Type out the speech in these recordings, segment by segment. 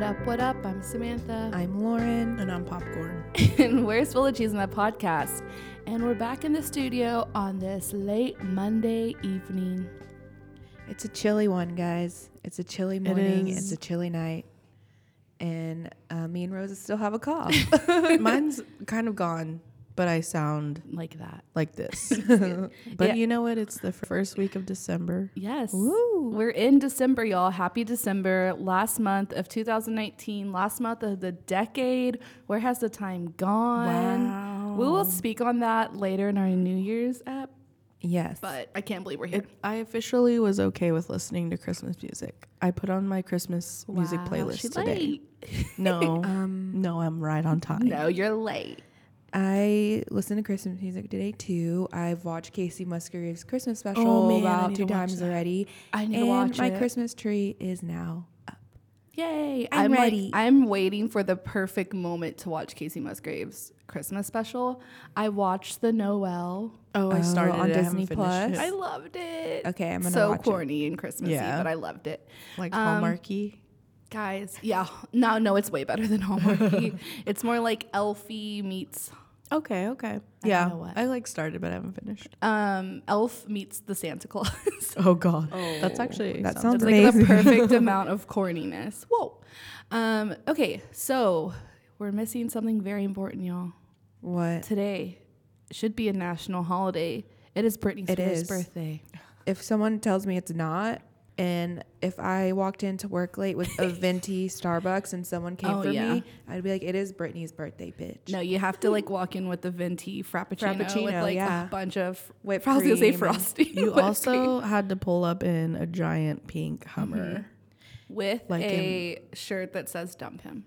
What up, what up? I'm Samantha. I'm Lauren. And I'm Popcorn. and we're Spill the Cheese in the podcast. And we're back in the studio on this late Monday evening. It's a chilly one, guys. It's a chilly morning. is. It's a chilly night. And uh, me and Rosa still have a cough. Mine's kind of gone, but I sound Like that. like this. but Yeah. you know what? It's the first week of December. Yes. Woo. We're in December, y'all. Happy December. Last month of 2019, last month of the decade. Where has the time gone? Wow. We will speak on that later in our New Year's app, yes. but I can't believe we're here. It, I officially was okay with listening to Christmas music. I put on my Christmas music playlist she's today. late. No, um, no, I'm right on time. No, you're late. I listen to Christmas music today too. I've watched Kacey Musgraves' Christmas special Oh, man, about two times that. already. I need and to watch my it. Christmas tree is now up. Yay! I'm like- ready. I'm waiting for the perfect moment to watch Kacey Musgraves' Christmas special. I watched the Noel. Oh, I Oh, started on it. I Disney haven't Plus? finished I loved it. Okay, I'm gonna so watch it. corny and Christmassy, Yeah. but I loved it. like Um, Hallmarky. Guys, yeah, no, no, it's way better than Hallmarky. it's more like Elfie meets Okay, okay. I yeah, know what. I like started, but I haven't finished. um Elf meets the Santa Claus. Oh God, Oh. that's actually That it's sounds like the perfect amount of corniness. Whoa. Um, okay, so we're missing something very important, y'all. What? Today should be a national holiday. It is Britney It Spears' birthday. If someone tells me it's not, and if I walked into work late with a venti Starbucks and someone came Oh, for yeah. me, I'd be like, "It is Britney's birthday, bitch." No, you have to like walk in with the venti frappuccino, with like yeah. a bunch of Whipped I was gonna say cream frosty. You whipped cream. also had to pull up in a giant pink Hummer. with like a shirt that says "Dump Him."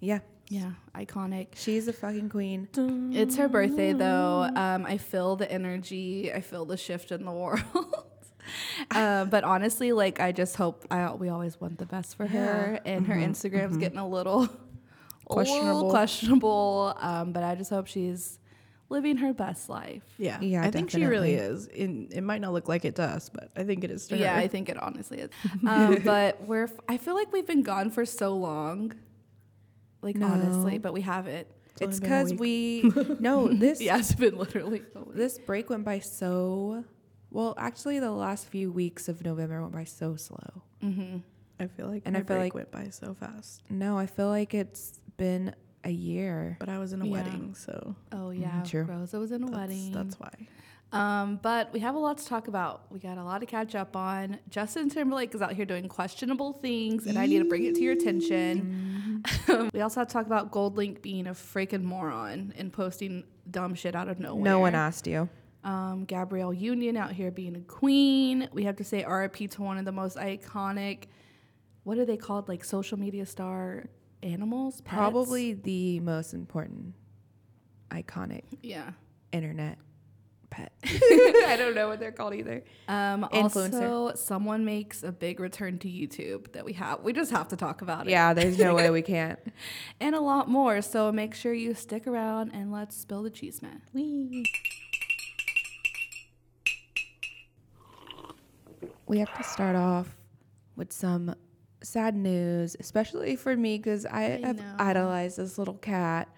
Yeah, Yeah, iconic. she's a fucking queen. It's her birthday though. Um, I feel the energy. I feel the shift in the world. uh, but honestly, like I just hope I, we always want the best for her. And her Instagram's getting a little a little Questionable. questionable. Um, but I just hope she's living her best life. Yeah, Yeah, I think she really is. In, it might not look like it to us, but I think it is to Yeah, her. I think it honestly is. Um, but we're. I feel like we've been gone for so long. Like No. honestly, but we haven't. It's only been a because we no this Yeah, it's been literally. this break went by so well. Actually, the last few weeks of November went by so slow. Mm-hmm. I feel like And my I feel break like- went by so fast. No, I feel like it's been a year. But I was in a Yeah. wedding, so Oh yeah, true. Rosa was in a that's, wedding. that's why. Um, but we have a lot to talk about. We got a lot to catch up on. Justin Timberlake is out here doing questionable things, and I need to bring it to your attention. we also have to talk about GoldLink being a freaking moron and posting dumb shit out of nowhere. No one asked you. Um, Gabrielle Union out here being a queen. We have to say RIP to one of the most iconic. What are they called? Like social media star animals? Pets? Probably the most important, iconic Yeah. internet pet. I don't know what they're called either. Um, Influencer. also, someone makes a big return to YouTube that we have. We just have to talk about it. Yeah, there's no way we can't. And a lot more. So make sure you stick around and let's spill the cheese, man. We have to start off with some sad news, especially for me because I, I have know. idolized this little cat.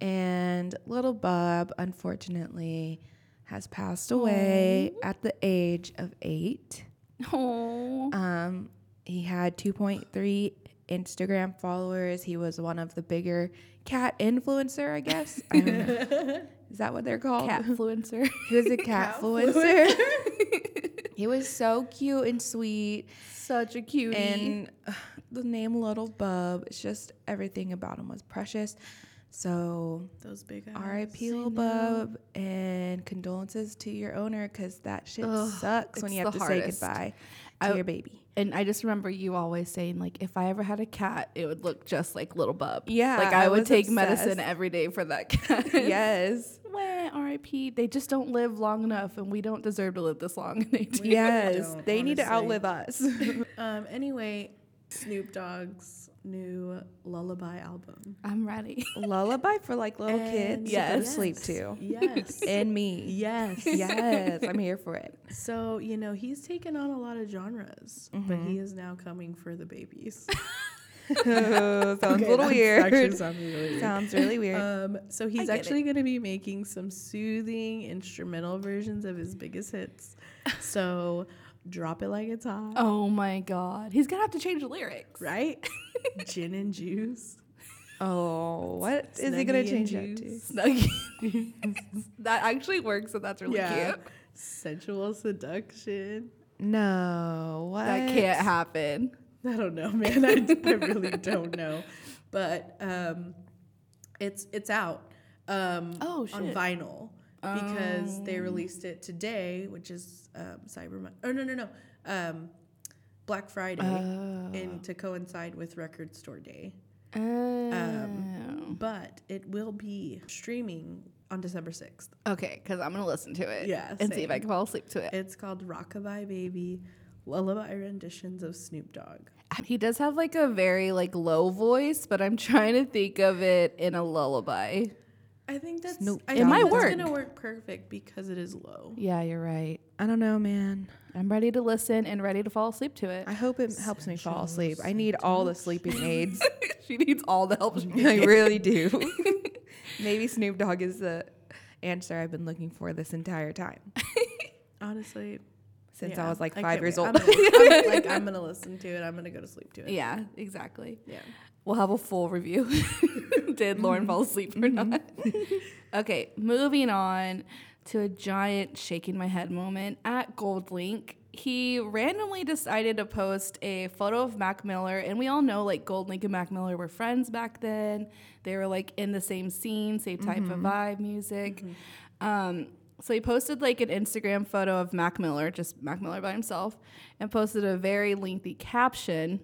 And little Bub, unfortunately, has passed away at the age of eight. Oh. Um, he had 2.3 Instagram followers. He was one of the bigger cat influencer, I guess. I don't know. Is that what they're called? Cat influencer. He was a cat influencer. he was so cute and sweet. Such a cutie. And the name Little Bub, it's just everything about him was precious. So Those big eyes. R.I.P. Little Bub, and condolences to your owner because that shit Ugh, sucks when you have to hardest. say goodbye to I- your baby. And I just remember you always saying, like, if I ever had a cat, it would look just like Little Bub. Yeah, Like, I, I would take medicine every day for that cat. yes. Wah, R.I.P. They just don't live long enough, and we don't deserve to live this long. And they do. Yes. don't, They need to outlive us. Um. Anyway, Snoop Dogg's new Lullaby album. I'm ready. Lullaby for like little And kids yes. to go to sleep to. Yes. And me. yes. Yes. I'm here for it. So, you know, he's taken on a lot of genres, but he is now coming for the babies. sounds a little weird. Actually sounds really weird. sounds really weird. Um, so he's actually going to be making some soothing instrumental versions of his biggest hits. So drop it like it's hot, Oh my god. He's gonna have to change the lyrics. right? Gin and juice. oh, what is he gonna change that to? that actually works, so that's really Yeah. cute. Sensual seduction. No, what? That can't happen. I don't know, man. I, I really don't know. But um, it's it's out um, Oh, on vinyl because they released it today, which is um, Cyber Monday. Oh no no no, um, Black Friday, and to coincide with Record Store Day. Um, But it will be streaming on December sixth. okay, because I'm gonna listen to it. Yeah, and see if I can fall asleep to it. It's called Rockabye Baby, lullaby renditions of Snoop Dogg. He does have like a very like low voice, but I'm trying to think of it in a lullaby. I think that's Snoop I It think might that's work. gonna work perfect because it is low. Yeah, you're right. I don't know, man. I'm ready to listen and ready to fall asleep to it. I hope it helps me fall asleep. I need all the sleeping aids. she needs all the help she can I really do. Maybe Snoop Dogg is the answer I've been looking for this entire time Honestly, since yeah, I was like five years wait. old. I'm gonna, I'm, like I'm gonna listen to it. I'm gonna go to sleep to it. Yeah, exactly. Yeah. We'll have a full review. Did Lauren mm-hmm. fall asleep or mm-hmm. not? okay, moving on to a giant shaking my head moment at GoldLink. He randomly decided to post a photo of Mac Miller, and we all know like GoldLink and Mac Miller were friends back then. They were like in the same scene, same type of mm-hmm. vibe, music. Um, so he posted like an Instagram photo of Mac Miller, just Mac Miller by himself, and posted a very lengthy caption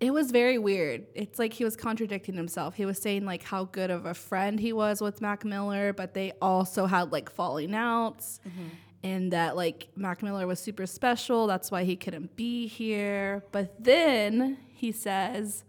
it was very weird. It's like he was contradicting himself. He was saying like how good of a friend he was with Mac Miller, but they also had like falling outs mm-hmm. and that like Mac Miller was super special. That's why he couldn't be here. But then he says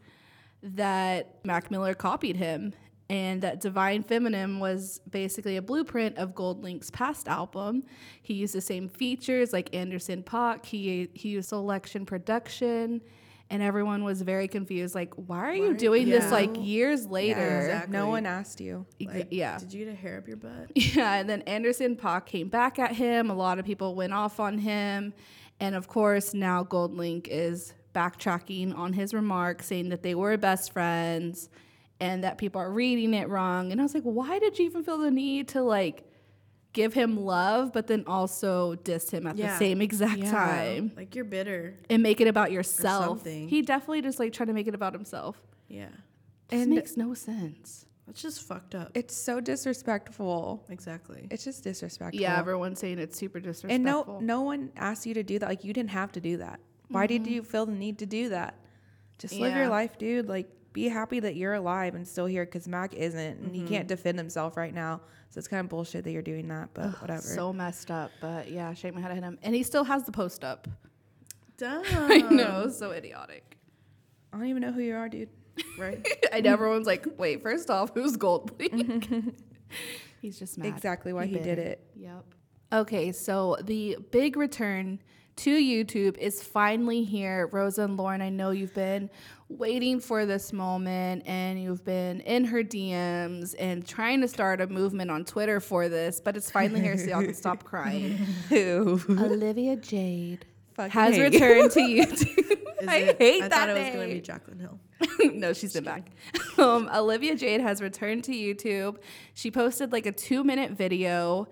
that Mac Miller copied him and that Divine Feminine was basically a blueprint of GoldLink's past album. He used the same features like Anderson .Paak. He he used selection production and everyone was very confused like why are you doing this yeah. like years later? exactly. No one asked you. Like, yeah. Did you get a hair up your butt? Yeah, and then Anderson .Paak came back at him. A lot of people went off on him. And of course, now Gold Link is backtracking on his remarks, saying that they were best friends and that people are reading it wrong. And I was like, why did you even feel the need to like give him love, but then also diss him at the same exact Yeah. time Like you're bitter. and make it about yourself? He definitely just like tried to make it about himself. Yeah. This And- makes no sense. It's just fucked up. It's so disrespectful. Exactly. It's just disrespectful. Yeah, everyone's saying it's super disrespectful. and no, no one asked you to do that. Like you didn't have to do that. Why did mm-hmm. you feel the need to do that? Just live your life, dude. Like be happy that you're alive and still here because Mac isn't, and he mm-hmm. can't defend himself right now. So it's kind of bullshit that you're doing that. But whatever. So messed up, but yeah, shake my head at him. And he still has the post up. Dumb. I know, so idiotic. I don't even know who you are, dude. Right? and everyone's like, wait, first off, who's Gold mm-hmm. He's just mad. Exactly why he did it. Yep. Okay, so the big return to YouTube is finally here. Rosa and Lauren, I know you've been waiting for this moment and you've been in her DMs and trying to start a movement on Twitter for this, but it's finally here so y'all can stop crying. Who? Olivia Jade Fucking has hate. returned to YouTube. I it- hate I that I thought it was gonna be Jaclyn Hill. no, she's been back. Um, Olivia Jade has returned to YouTube. She posted like a two minute video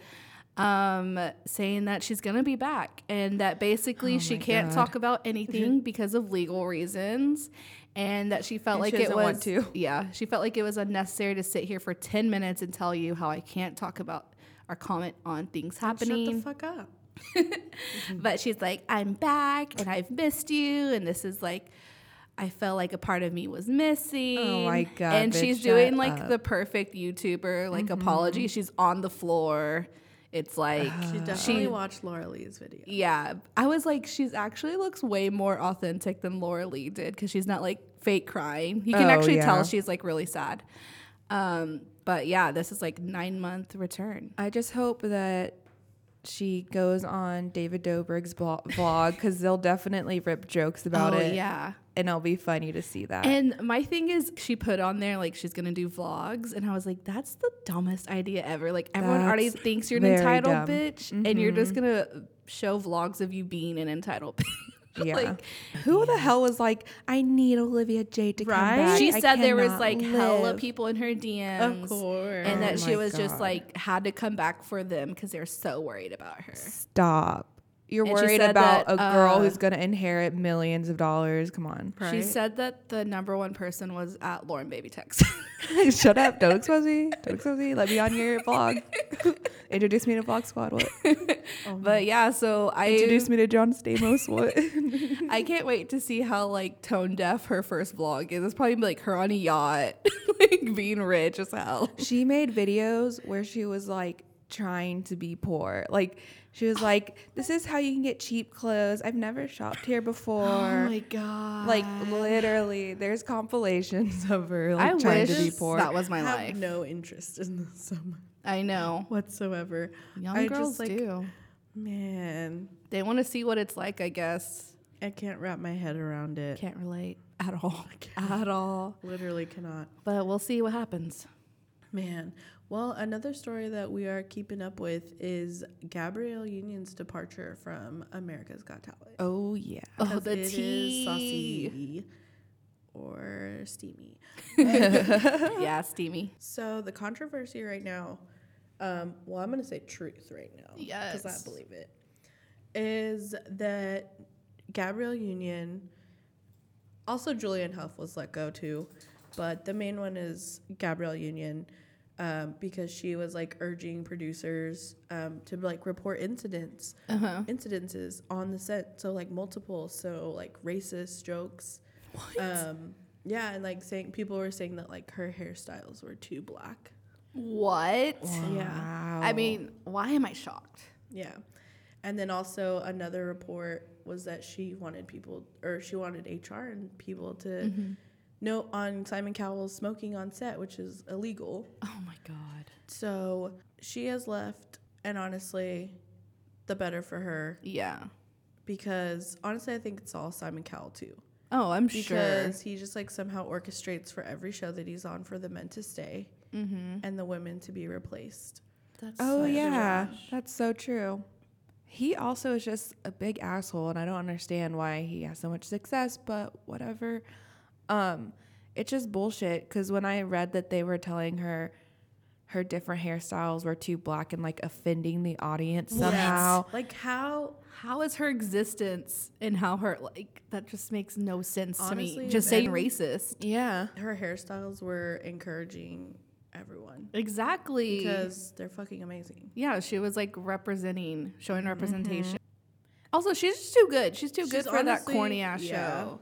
um, saying that she's going to be back and that basically Oh she can't God. talk about anything because of legal reasons. And that she felt And like she it was, want to. yeah, she felt like it was unnecessary to sit here for 10 minutes and tell you how I can't talk about or comment on things happening. Shut the fuck up. But she's like, I'm back and I've missed you. And this is like, I felt like a part of me was missing. Oh my God, And bitch, she's doing like up. Mm-hmm. the perfect YouTuber like apology. She's on the floor. It's like, She definitely watched Laura Lee's video. yeah. I was like, she's actually looks way more authentic than Laura Lee did because she's not like fake crying. You can Oh, actually yeah. tell she's like really sad. Um, but yeah, this is like nine month return. I just hope that she goes on David Dobrik's vlog because they'll definitely rip jokes about oh, it, yeah. and it'll be funny to see that. And my thing is, she put on there like she's gonna do vlogs, and I was like, that's the dumbest idea ever. Like everyone already thinks you're an entitled dumb. bitch, and you're just mm-hmm. gonna show vlogs of you being an entitled bitch. yeah, like, who the hell was like, I need Olivia Jade to come back. she said there was cannot like hella people in her DMs, Of course. and that Oh she my was just like had to come back for them because they're so worried about her. Stop. You're And worried about that, a girl uh, who's gonna inherit millions of dollars. Come on. She Right? said that the number one person was at Lauren Baby Text. Shut up. Don't expose me. Don't expose me. Let me on your vlog. Introduce me to Vlog Squad. What? but yeah, so I Introduce me to John Stamos. What? I can't wait to see how like tone deaf her first vlog is. It's probably like her on a yacht, like being rich as hell. she made videos where she was like trying to be poor. Like she was like, "This is how you can get cheap clothes. I've never shopped here before." Oh my god! like literally, there's compilations of her like I trying wish to be poor. that was my have life. no interest in this so much I know. whatsoever. Young I girls just like, do. man, They want to see what it's like. I guess. I can't wrap my head around it. Can't relate at all. At all. Literally cannot. But we'll see what happens. Man. Well, another story that we are keeping up with is Gabrielle Union's departure from America's Got Talent. oh yeah. oh the it is tea. saucy or steamy. yeah, steamy. So the controversy right now, um, well, I'm gonna say truth right now, Yes, because I believe it, is that Gabrielle Union, also Julianne Hough was let go too, but the main one is Gabrielle Union, um, because she was like urging producers um, to like report incidents, Uh-huh. incidences on the set, so like multiple, so like racist jokes. Um, yeah, and like saying people were saying that like her hairstyles were too black. What? Yeah. I mean, why am I shocked? Yeah. And then also another report was that she wanted people or she wanted HR and people to Mm-hmm. Note on Simon Cowell's smoking on set, which is illegal. Oh my god. So she has left and honestly the better for her Yeah. because honestly I think it's all Simon Cowell too. Oh, I'm sure. Because he just like somehow orchestrates for every show that he's on for the men to stay Mm-hmm. and the women to be replaced. That's Oh such yeah, trash. that's so true. He also is just a big asshole, and I don't understand why he has so much success. But whatever. Um, it's just bullshit. Because when I read that they were telling her her different hairstyles were too black and like offending the audience somehow. Like how How is her existence and how her like that just makes no sense Honestly, to me. Just saying racist. Yeah. her hairstyles were encouraging everyone Exactly. because they're fucking amazing. yeah, she was like representing, showing representation. Also, she's just too good. She's too good She's for that corny ass yeah. show.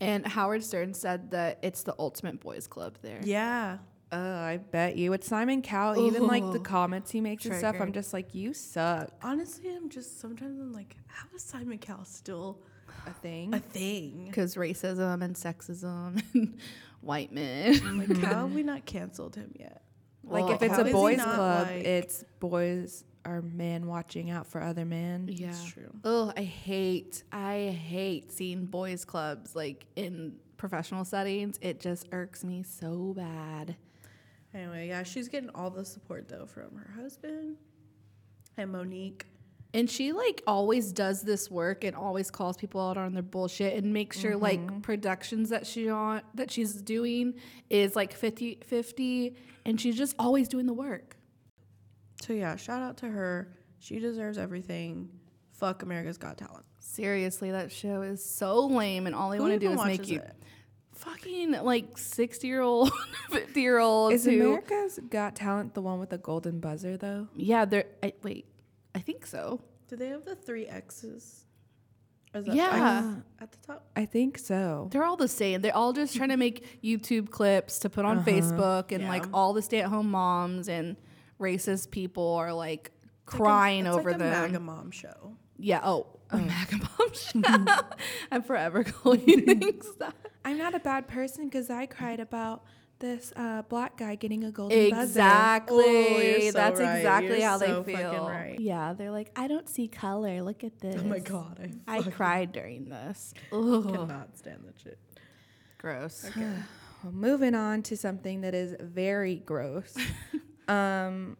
And Howard Stern said that it's the ultimate boys club there. Yeah. Uh, I bet you. With Simon Cowell, even like the comments he makes and stuff, I'm just like, you suck. Honestly, I'm just sometimes I'm like, how is Simon Cowell still A thing. a thing? Because racism and sexism and white men. Like, how have we not canceled him yet? Like if it's a boys club, like- it's boys are men watching out for other men. Yeah. It's true. Oh, I hate, I hate seeing boys clubs like in professional settings. It just irks me so bad. Anyway, yeah, she's getting all the support though from her husband and Monique. And she like always does this work and always calls people out on their bullshit and makes sure like mm-hmm. productions that she on that she's doing is like 50 50 and she's just always doing the work. So yeah, shout out to her. She deserves everything. Fuck America's Got Talent. Seriously, that show is so lame and all they want to do is make you it? fucking like 60 year old, 50 year old Is who America's Got Talent the one with the golden buzzer though? Yeah, they're I, wait. I think so. Do they have the three X's? Or is that Yeah. At the top? I think so. They're all the same. They're all just trying to make YouTube clips to put on uh-huh. Facebook, and Yeah. like all the stay-at-home moms and racist people are like It's like a- crying it's over like a them. MAGA mom show. Yeah. Oh, a MAGA mom show. I'm forever calling things that. I'm not a bad person because I cried about this uh, black guy getting a golden buzzer. Exactly. Oh, so That's right. exactly You're how so they feel. right. Yeah, they're like, I don't see color. Look at this. Oh my god, I, I cried during this. Ugh, cannot stand that shit. gross. Well, moving on to something that is very gross. Um,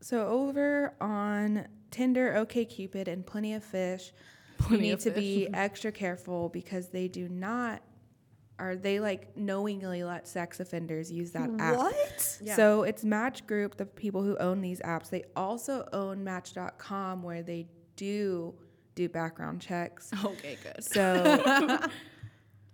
so over on Tinder, OkCupid, and Plenty of Fish, Plenty you need to be extra careful because they do not, are they like knowingly let sex offenders use that app? What? Yeah. So it's Match Group, the people who own these apps. They also own Match.com, where they do do background checks. Okay, good. So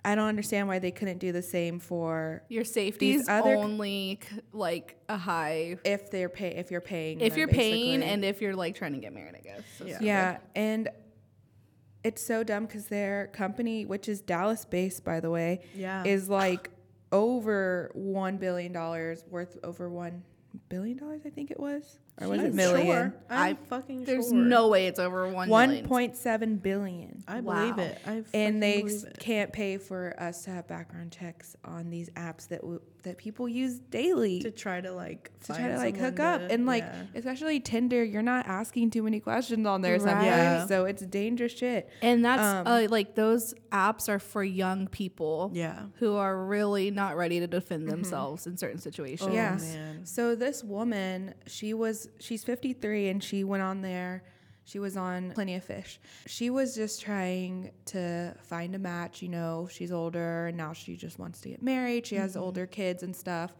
I don't understand why they couldn't do the same for Your safety These other- only c- like a high if they're pay if you're paying if them, you're paying basically. and if you're like trying to get married, I guess. So Yeah. yeah and it's so dumb because their company which is dallas based by the way Yeah. is like over one billion dollars worth over one billion dollars i think it was or was it million Sure. I'm I- fucking There's sure. no way it's over one. One point seven billion I believe Wow. it. I and they it. can't pay for us to have background checks on these apps that w- that people use daily to try to like to try to like someone hook up and like yeah. especially Tinder, you're not asking too many questions on there sometimes, Right. so it's dangerous shit. And that's Um, uh, like those apps are for young people yeah. who are really not ready to defend themselves in certain situations. Oh, yeah. man. So this woman, she was she's 53 and she went on there. She was on Plenty of Fish. She was just trying to find a match, you know, she's older and now she just wants to get married. She has mm-hmm. older kids and stuff.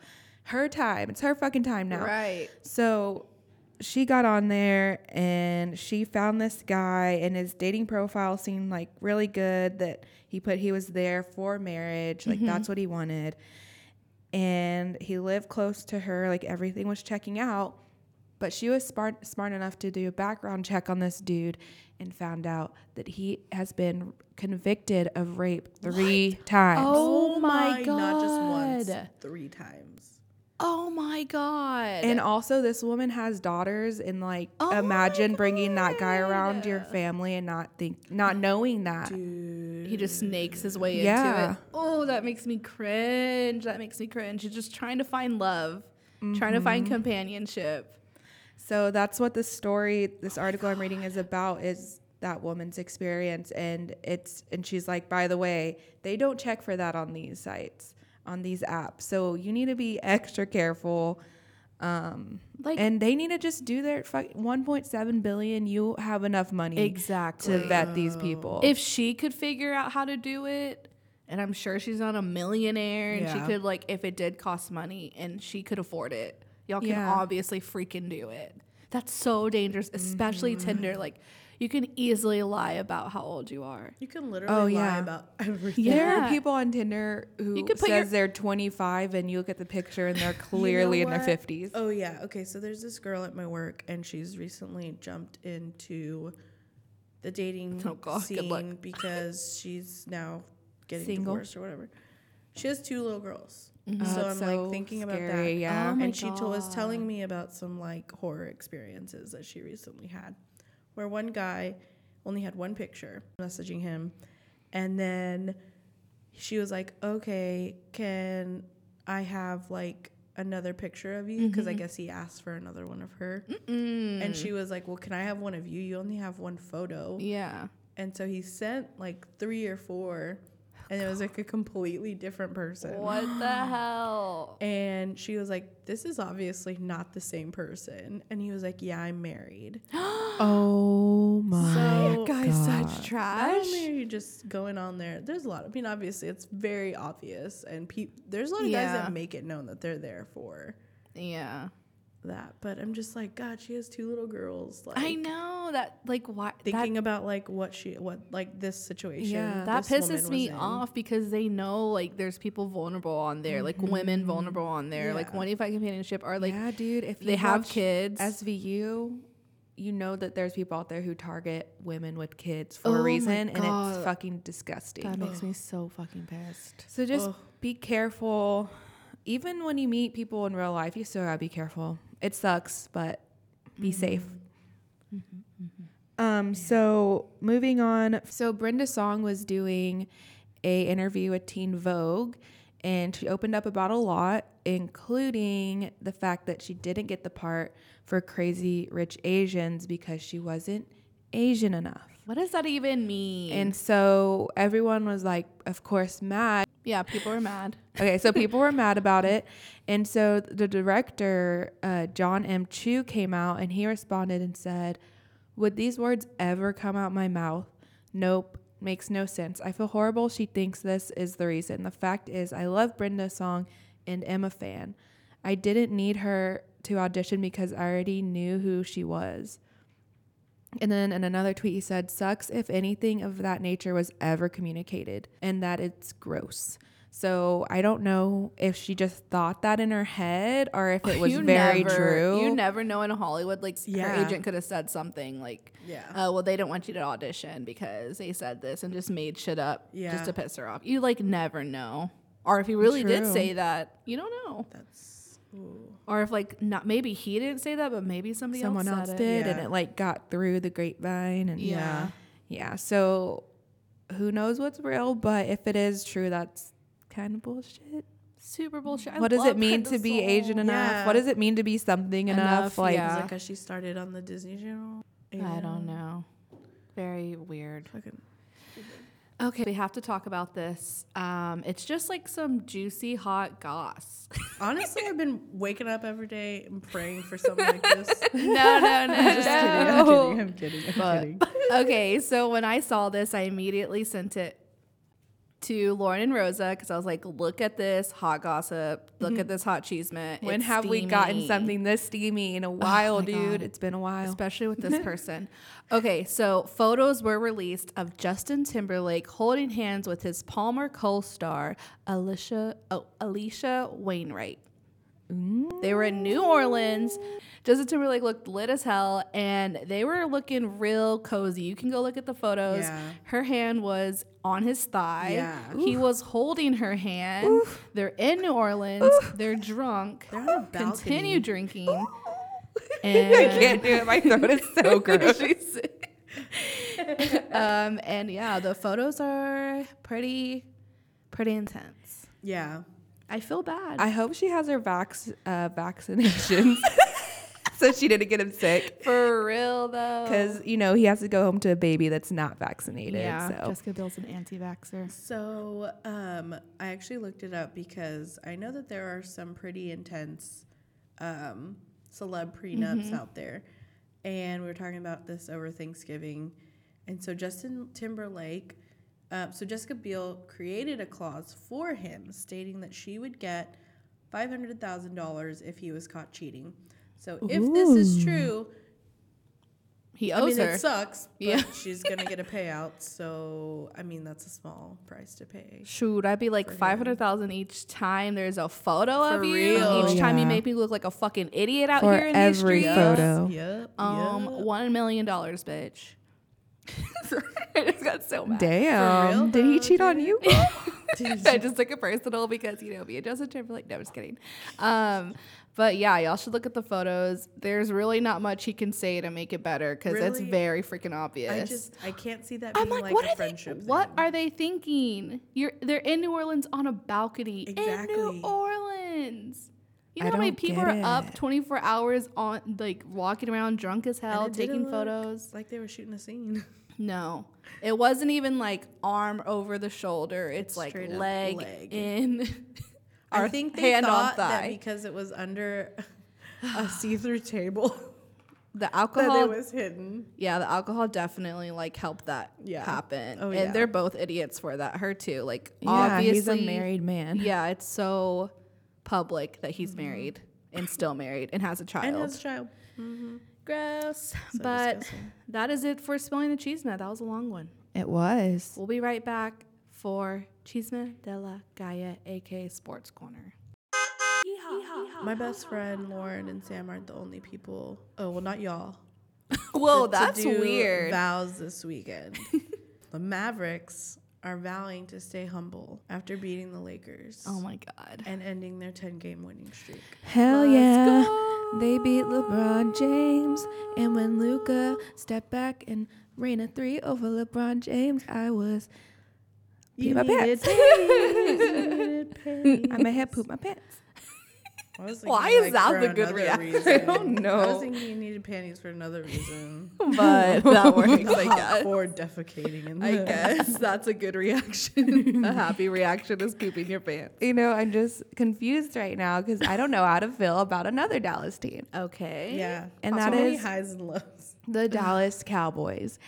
Her time. It's her fucking time now. Right. So she got on there and she found this guy and his dating profile seemed like really good that he put he was there for marriage like that's mm-hmm. what he wanted and he lived close to her like everything was checking out but she was smart smart enough to do a background check on this dude and found out that he has been convicted of rape three times Oh, oh my god. Not just once, three times. Oh my god. And also, this woman has daughters, and like, Oh imagine bringing that guy around your family and not think, not knowing that. Dude. he just snakes his way into Yeah. it. Oh, that makes me cringe. That makes me cringe. He's just trying to find love, trying to find mm-hmm. companionship. So that's what this story, this article I'm reading is about. Is that woman's experience, and it's, and she's like, by the way, they don't check for that on these sites, on these apps. So you need to be extra careful. Um, Like and they need to just do their fuck 1.7 billion. You have enough money exactly. to vet these people. if she could figure out how to do it and i'm sure she's not a millionaire and she could like if it did cost money and she could afford it y'all can Yeah. obviously freaking do it that's so dangerous especially Mm-hmm. tinder like you can easily lie about how old you are You can literally Oh, lie yeah. about everything. Yeah. There are people on Tinder who You could put says your- they're 25 and you look at the picture and they're clearly in their 50s. Oh yeah. Okay. So there's this girl at my work, and she's recently jumped into the dating Oh, God, scene because she's now getting Single? divorced or whatever. She has two little girls, Mm-hmm. So I'm it's like thinking about that. Yeah. Oh and she told, was telling me about some like horror experiences that she recently had, where one guy only had one picture, messaging him, and then she was like, "Okay, can I have like another picture of you?" Because I guess he asked for another one of her, and she was like, "Well, can I have one of you? You only have one photo." yeah And so he sent like three or four, and it was like a completely different person. what the hell And she was like, This is obviously not the same person. And he was like, Yeah, I'm married. Oh my So- guy's God. such Not trash only are you just going on there, there's a lot. I mean, obviously, it's very obvious. And peop there's a lot of guys that make it known that they're there for yeah that. But I'm just like, God, she has two little girls. Like, i know that like why that Thinking about like what she, what, like this situation. Yeah. that pisses me off because they know like there's people vulnerable on there, like mm-hmm. women vulnerable on there, like Yeah. one five companionship are like yeah, dude. If they have kids. SVU, you know that there's people out there who target women with kids for Oh a reason, and it's fucking disgusting. that makes me so fucking pissed. So just Ugh. be careful. Even when you meet people in real life, you still gotta be careful. It sucks, but be mm-hmm. safe. Mm-hmm. Um, mm-hmm. so moving on. So Brenda Song was doing a interview with Teen Vogue, and she opened up about a lot, including the fact that she didn't get the part for Crazy Rich Asians because she wasn't Asian enough. What does that even mean? And so everyone was like, of course, mad. Yeah, people were mad. Okay, so people were mad about it. And so the director, uh, John M. Chu, came out and he responded and said, Would these words ever come out my mouth? Nope, makes no sense. I feel horrible. She thinks this is the reason. The fact is, I love Brenda Song and am a fan. I didn't need her to audition because I already knew who she was. And then in another tweet, he said, Sucks if anything of that nature was ever communicated and that it's gross. So I don't know if she just thought that in her head or if it was You very never- true. You never know in Hollywood, like her agent could have said something like, Yeah. "Oh, well, they don't want you to audition because they said this," and just made shit up Yeah. just to piss her off. You like never know, or if he really did say that, you don't know, That's ooh. or if like not maybe he didn't say that, but maybe somebody Someone else, else did, It. and it like got through the grapevine. And Yeah. yeah. So who knows what's real? But if it is true, that's kind of bullshit. Super bullshit. I what does it mean to be Asian enough? Yeah. What does it mean to be something enough? Enough, like, yeah. Because she started on the Disney Channel? I don't know. Very weird. Fucking Okay, we have to talk about this. Um, it's just like some juicy hot goss. Honestly, I've been waking up every day and praying for something like this. no, no, no. Just kidding. I'm kidding. I'm kidding. I'm But- kidding. okay, so when I saw this, I immediately sent it to Lauren and Rosa because I was like, "Look at this hot gossip. Look at mm-hmm. this hot cheesemate. when It's have we gotten something this steamy in a oh while, my dude? God. It's been a while. especially with this person. Okay, so photos were released of Justin Timberlake holding hands with his Palmer co-star Alisha oh, Alisha Wainwright. They were in New Orleans. Justin Timberlake looked lit as hell, and they were looking real cozy. You can go look at the photos. Yeah. Her hand was on his thigh. Yeah. He was holding her hand. They're in New Orleans. They're drunk. They're on a Continue drinking. I And can't do it. My throat is so gross. Um, and yeah, the photos are pretty, pretty intense. Yeah. I feel bad. I hope she has her vax uh, vaccinations, so she didn't get him sick. For real though. Because you know he has to go home to a baby that's not vaccinated. yeah, so Jessica Biel's an anti-vaxxer. So um, I actually looked it up because I know that there are some pretty intense um, celeb prenups out there. And we were talking about this over Thanksgiving. And so Justin Timberlake, uh, so Jessica Biel created a clause for him stating that she would get $500,000 if he was caught cheating. So if this is true, He I owes mean, her. it sucks, but Yeah. she's going to get a payout. So, I mean, that's a small price to pay. Shoot, I'd be like five hundred thousand each time there's a photo of you. real. Each time you make me look like a fucking idiot out For here in these every streets. photo. Yep. Um, yep. one million dollars, bitch. I just got so mad. damn, real, did he cheat on dude? you? I just took it personal because you know me and Justin Timberlake. No, I'm just kidding. Um, but yeah, y'all should look at the photos. There's really not much he can say to make it better because it's very freaking obvious. I just I can't see that I'm being like, like, what a are they? friendship. What are they thinking? You're they're in New Orleans on a balcony exactly. in New Orleans. You know how many people get are up 24 hours on like walking around drunk as hell, taking photos? like they were shooting a scene. No, it wasn't even like arm over the shoulder. It's like Straight up leg, leg. in. I think they hand on thought that because it was under a see-through table the that alcohol it was hidden. yeah the alcohol definitely like helped that Yeah. happen Oh, and yeah. they're both idiots for that her too like yeah, obviously he's a married man. yeah it's so public that he's mm-hmm. married and still married and has a child And has a child. Mm-hmm. gross So but disgusting. that is it for spilling the cheese that was a long one It was. we'll be right back for Chisme de la Gaia aka Sports Corner My best friend Lauren and Sam aren't the only people. Oh well, not y'all. whoa to that's do weird Vows this weekend. the Mavericks are vowing to stay humble after beating the Lakers oh my god and ending their 10-game winning streak. Hell Let's yeah. go. They beat LeBron James. And when Luka stepped back and ran a three over LeBron James, I was peeing my needed pants. pace, you needed I may have pooped my pants. Why thinking, is that the good reaction? reason. I don't know. I know. was thinking you needed panties for another reason. but that works, I guess. for defecating in I guess that's a good reaction. a happy reaction is pooping your pants. You know, I'm just confused right now because I don't know how to feel about another Dallas team, Okay. Yeah. And so that many is- highs and lows. the Dallas Cowboys.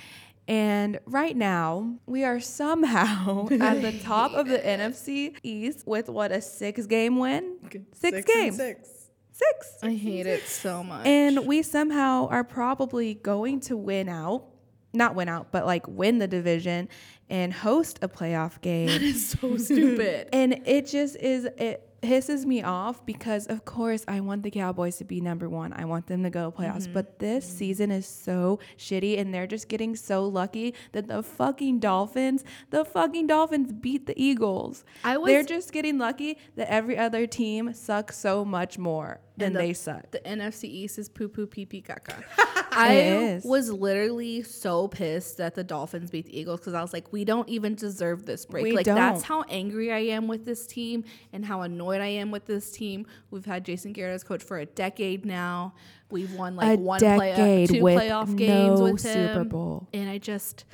And right now, we are somehow at the top of the NFC East with what a six game win? Six, and games. Six. Six. I hate it so much. And we somehow are probably going to win out, not win out, but like win the division and host a playoff game. That is so stupid. and it just is, it hisses me off because, of course, I want the Cowboys to be number one. I want them to go to playoffs. Mm-hmm. But this mm-hmm. season is so shitty and they're just getting so lucky that the fucking Dolphins, the fucking Dolphins beat the Eagles. I was- they're just getting lucky that every other team sucks so much more than the- they suck. The NFC East is poo poo pee pee caca. It I is. was literally so pissed that the Dolphins beat the Eagles because I was like, we don't even deserve this break. We like that's don't. how angry I am with this team and how annoyed I am with this team. We've had Jason Garrett as coach for a decade now. We've won like A one uh, decade play, two with playoff games no with him, Super Bowl. and I just.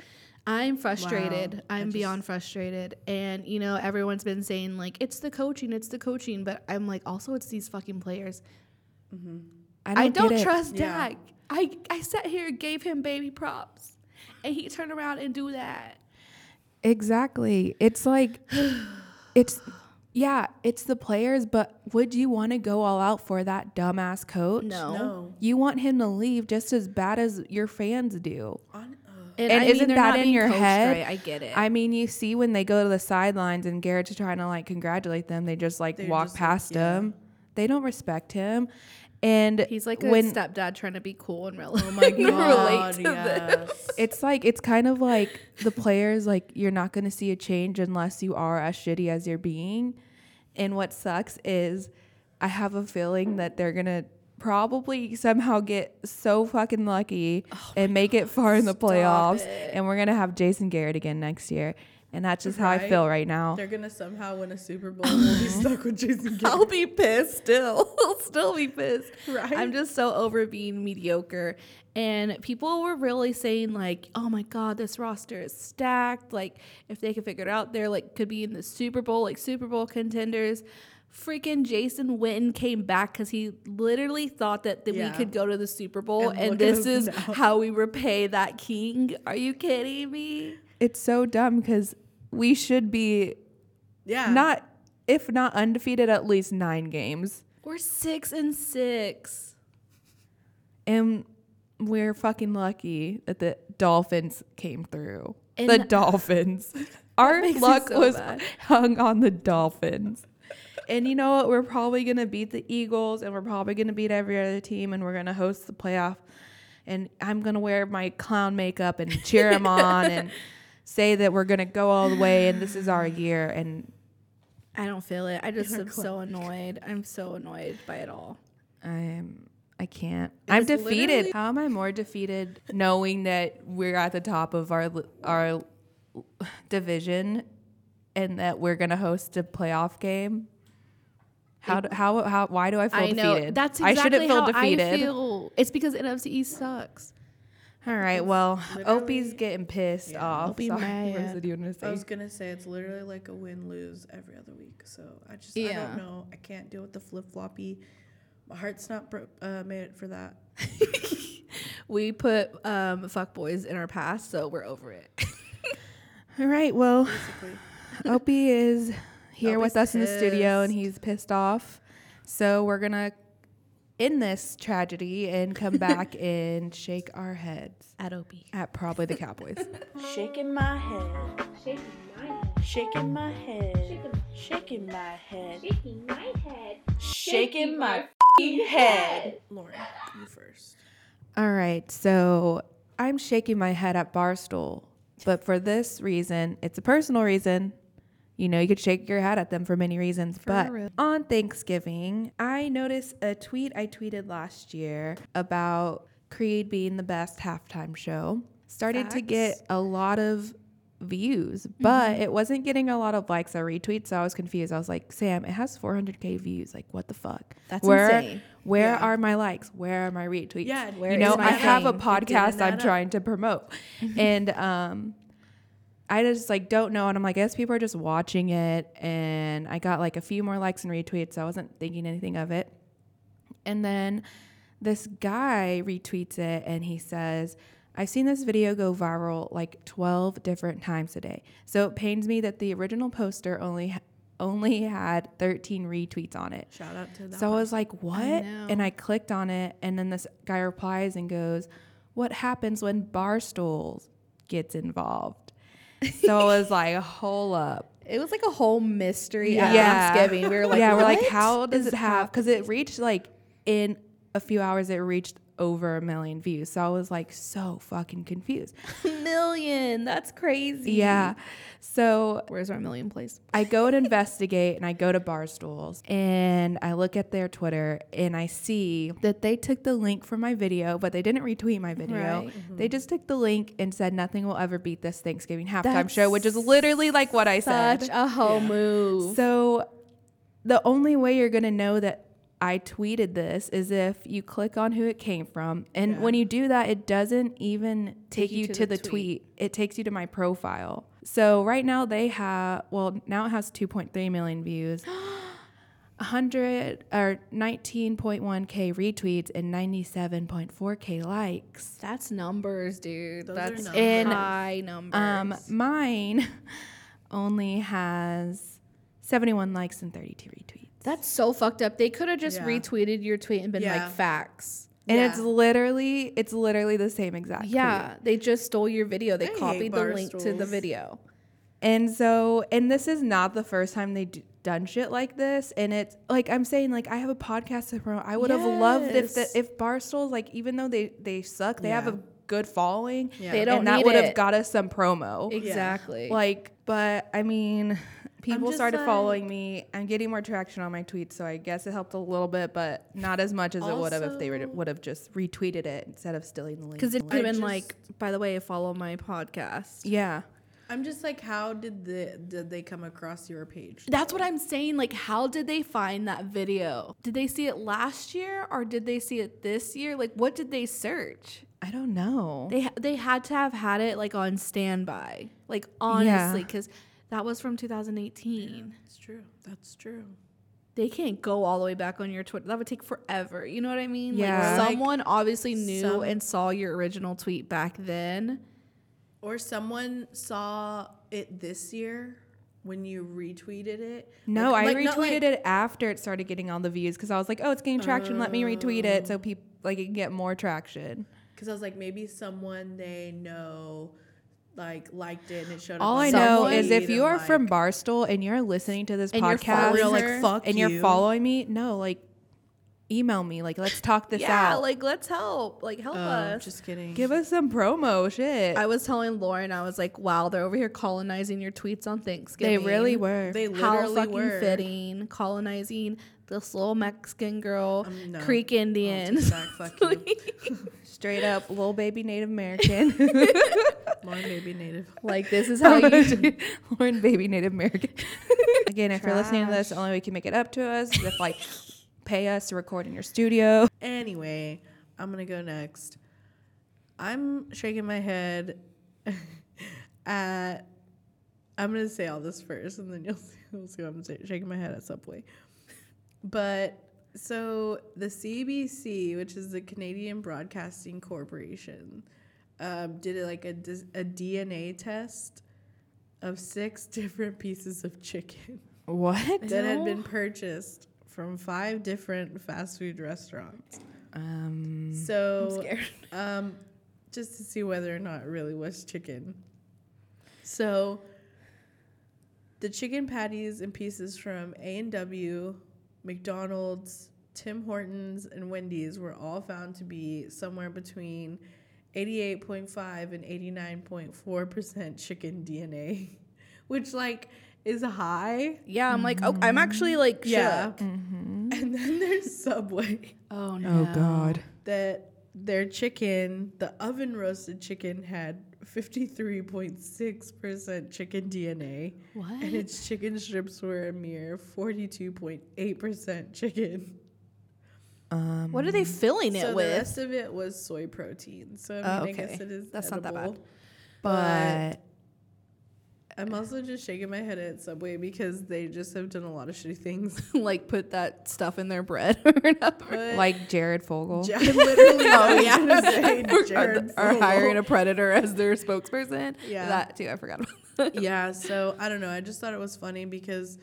I'm frustrated. Wow. I I'm just- beyond frustrated. And you know, everyone's been saying like it's the coaching, it's the coaching, but I'm like also it's these fucking players. Mm-hmm. I don't, I don't get it. trust Yeah. Dak. I, I sat here and gave him baby props, and he turned around and do that. Exactly. It's like, it's, yeah, it's the players, but would you want to go all out for that dumbass coach? No. No. You want him to leave just as bad as your fans do. On, uh, And, And isn't they're that in your head? right. I get it. I mean, you see when they go to the sidelines and Garrett's trying to like congratulate them, they just like They're walk just like, past yeah. him. They don't respect him. And He's like a when stepdad trying to be cool and relevant. oh my relate god, to this. yes. it's like it's kind of like the players like you're not going to see a change unless you are as shitty as you're being and what sucks is i have a feeling that they're going to probably somehow get so fucking lucky oh and make it far in the playoffs it. and we're going to have jason garrett again next year and that's just how i feel right now They're gonna somehow win a Super Bowl. and We'll be stuck with Jason Garrett. I'll be pissed still. I'll still be pissed. Right? I'm just so over being mediocre. And people were really saying, like, oh my God, this roster is stacked. Like, if they could figure it out, they're like, could be in the Super Bowl, like Super Bowl contenders. Freaking Jason Witten came back because he literally thought that, that Yeah. we could go to the Super Bowl. And And, this is now. how we repay that king. Are you kidding me? It's so dumb because we should be yeah. not if not undefeated at least nine games We're six and six. And we're fucking lucky that the Dolphins came through. And the Dolphins. Our luck so was bad. hung on the Dolphins. And you know what? We're probably going to beat the Eagles and we're probably going to beat every other team and we're going to host the playoff. And I'm going to wear my clown makeup and cheer them on and say that we're going to go all the way and this is our year. And I don't feel it. I just You're am so annoyed. I'm so annoyed by it all. I'm I can't. I'm defeated. How am I more defeated knowing that we're at the top of our our division and that we're going to host a playoff game? How do, how how why do I feel I know defeated? that's I shouldn't feel how defeated. I feel. It's because NFC East sucks. All right, well, Opie's getting pissed Yeah. off. Opie Sorry, mad. what was it you were gonna I was gonna say it's literally like a win lose every other week. So I just I don't know. I can't deal with the flip floppy. My heart's not bro- uh, made for that. We put um, fuck boys in our past, so we're over it. All right, well, Basically, Opie is here with Opie's us in the studio and he's pissed off. So we're gonna end this tragedy and come back and shake our heads At Opie. at probably the Cowboys. Shaking my head, Shaking my head. shaking my head, shaking my head, Shaking my head. shaking my f***ing head. Lauren, you first. All right, so I'm shaking my head at Barstool, but for this reason, it's a personal reason. You know, you could shake your head at them for many reasons, but real. on Thanksgiving, I noticed a tweet I tweeted last year about Creed being the best halftime show. Started to get a lot of views, but it wasn't getting a lot of likes or retweets. So I was confused. I was like, Sam, it has 400k views. Like, what the fuck? That's where, insane. Where Yeah. are my likes? Where are my retweets? Yeah, Where you know, I have a fame? It didn't podcast I'm trying to promote, and um, I just like don't know, and I'm like, I guess people are just watching it, and I got like a few more likes and retweets, so I wasn't thinking anything of it, and then this guy retweets it, and he says. I've seen this video go viral like 12 different times today. So it pains me that the original poster only only had 13 retweets on it. Shout out to that. So I was like, what? know. And I clicked on it, and then this guy replies and goes, What happens when Barstool gets involved? So it was like, Hold up. It was like a whole mystery at Yeah. Thanksgiving. We were like, yeah, we're like, How does it have? Because it reached like in a few hours, it reached over a million views. So I was like, so fucking confused. million. That's crazy. Yeah. So Where's our million place? I go and investigate and I go to Barstools and I look at their Twitter and I see that they took the link from my video, but they didn't retweet my video. Right. They mm-hmm. just took the link and said nothing will ever beat this Thanksgiving halftime That's show, which is literally like what I Such said. Such a hoe move. So the only way you're going to know that I tweeted this is if you click on who it came from. And when you do that, it doesn't even take, you, to, the, tweet. It takes you to my profile. So right now they have, well, now it has 2.3 million views. 100 or 19.1k retweets and 97.4k likes. That's numbers, dude. Those are That's numbers. And, high numbers. Um, mine only has 71 likes and 32 retweets. That's so fucked up. They could have just Yeah. retweeted your tweet and been Yeah. like facts. And Yeah. it's literally it's literally the same exact Yeah, they just stole your video. They I copied the link to the video. And so, and this is not the first time they d- done shit like this. And it's like I'm saying, like I have a podcast to promote. I would have loved if the if Barstool, like even though they they suck, they have a good following. Yeah. They don't and that would have got us some promo. Exactly. Like, but I mean, people started like- following me. I'm getting more traction on my tweets, so I guess it helped a little bit, but not as much as it would have if they would have just retweeted it instead of stealing the link. Because it I could have been just- like, by the way, follow my podcast. yeah. I'm just like, how did the did they come across your page? That's what I'm saying. Like, how did they find that video? Did they see it last year or did they see it this year? Like, what did they search? I don't know. They they had to have had it like on standby. Like honestly, because that was from 2018. It's true. That's true. They can't go all the way back on your Twitter. That would take forever. You know what I mean? Yeah. Like Like, someone obviously knew some- and saw your original tweet back then. Or someone saw it this year when you retweeted it. No, Like- I like, retweeted like- it after it started getting all the views because I was like, oh, it's getting traction. Let me retweet it so people like it can get more traction. Because I was like, maybe someone they know, like liked it and it showed up. All I know is if you are like- from Barstool and you're listening to this And podcast following You're like, her, fuck and you. you're following me, no, like email me. Like, let's talk this yeah, out. Yeah, like let's help. Like help Oh, us. just kidding. Give us some promo shit. I was telling Lauren, I was like, wow, they're over here colonizing your tweets on Thanksgiving. they really were. they literally How literally fucking were. fitting colonizing this little Mexican girl, Um, no. Creek Indian. take back, fuck you. Straight up, little baby Native American. Lauren baby native. like this is how you. Lauren, baby Native American. Again, if you're listening to this, the only way you can make it up to us is if like pay us to record in your studio. Anyway, I'm gonna go next. I'm shaking my head at. I'm gonna say all this first, and then you'll see, you'll see what I'm saying. Shaking my head at Subway, but so the CBC, which is the Canadian Broadcasting Corporation, um, did it like a, a DNA test of six different pieces of chicken What? that had been purchased from five different fast food restaurants. Um, So, um, just to see whether or not it really was chicken. So, the chicken patties and pieces from A and W, McDonald's, Tim Hortons, and Wendy's were all found to be somewhere between 88.5 and 89.4 percent chicken DNA, which like is high. Yeah, I'm like, oh, I'm actually like, Yeah. shook. And then there's Subway. Oh no. Oh God. that their chicken, the oven roasted chicken, had 53.6% chicken DNA. What? And its chicken strips were a mere 42.8% chicken. Um, What are they filling it so the rest of it was soy protein. So I mean, Oh, I guess okay. it is That's not that bad. edible. but I'm also just shaking my head at Subway because they just have done a lot of shitty things. like put that stuff in their bread or whatever. But like Jared Fogle. I literally Oh yeah, gonna say Are- Jared are, Fogle. hiring a predator as their spokesperson. Yeah. that too. I forgot about. That. yeah, so I don't know. I just thought it was funny because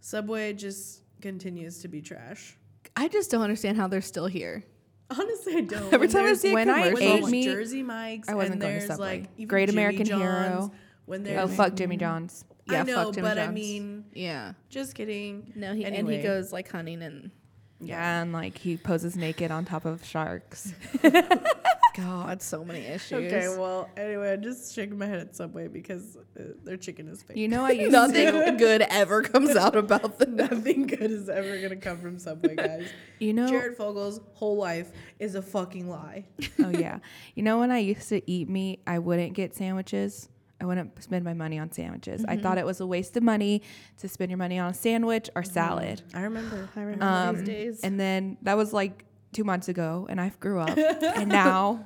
Subway just continues to be trash. I just don't understand how they're still here. Honestly, I don't. Every When time I see a when I commercial, ate I'm like, meat- Jersey Mike's, I wasn't and going to there's Subway. like even Great Jimmy American John's, Hero. When Oh there's fuck Jimmy John's. Yeah, I know, fuck Jimmy but I mean, yeah, just kidding. no, he and he goes like hunting and Yeah, and like he poses naked on top of sharks. God, so many issues. Okay, well, anyway, I'm just shaking my head at Subway because uh, their chicken is fake. You know I used Nothing to. good ever comes out about the Nothing good is ever gonna come from Subway, guys. You know. Jared Fogle's whole life is a fucking lie. oh yeah. You know when I used to eat meat, I wouldn't get sandwiches. I wouldn't spend my money on sandwiches. I thought it was a waste of money to spend your money on a sandwich or salad. I remember. I remember Um, these days. And then that was like two months ago, and I grew up. and now,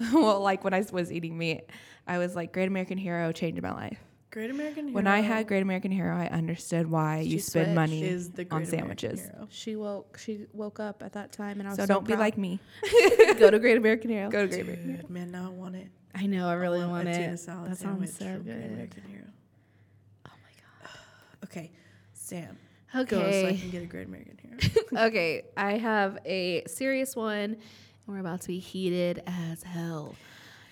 well, like when I was eating meat, I was like, Great American Hero changed my life. Great American Hero. When I had Great American Hero, I understood why you spend switched. money the on Great American sandwiches. Hero. she woke. She woke up at that time, and I was So, so, don't be like me. go to Great American Hero. Go to Great American Hero. Man, now I want it. I know. I really I want a tuna it. salad That sounds so good. American Hero. Oh my god. Okay, Sam. Okay. Go so I can get a Great American Hero. okay, I have a serious one, and we're about to be heated as hell.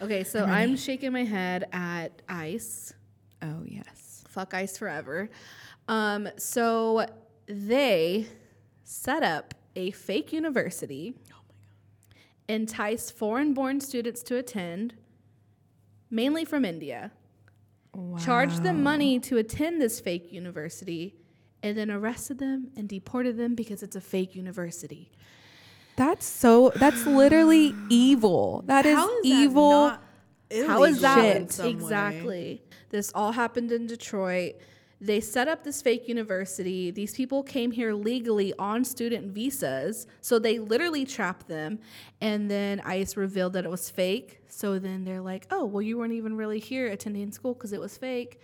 Okay, so I'm shaking my head at ice. Oh, yes. Fuck ice forever. Um, so they set up a fake university, entice foreign-born students to attend, mainly from India. Charged them money to attend this fake university, and then arrested them and deported them because it's a fake university. That's so, that's literally evil. That is, is that evil. not How is that way? exactly? This all happened in Detroit. They set up this fake university. These people came here legally on student visas. So they literally trapped them. And then ICE revealed that it was fake. So then they're like, oh, well, you weren't even really here attending school because it was fake.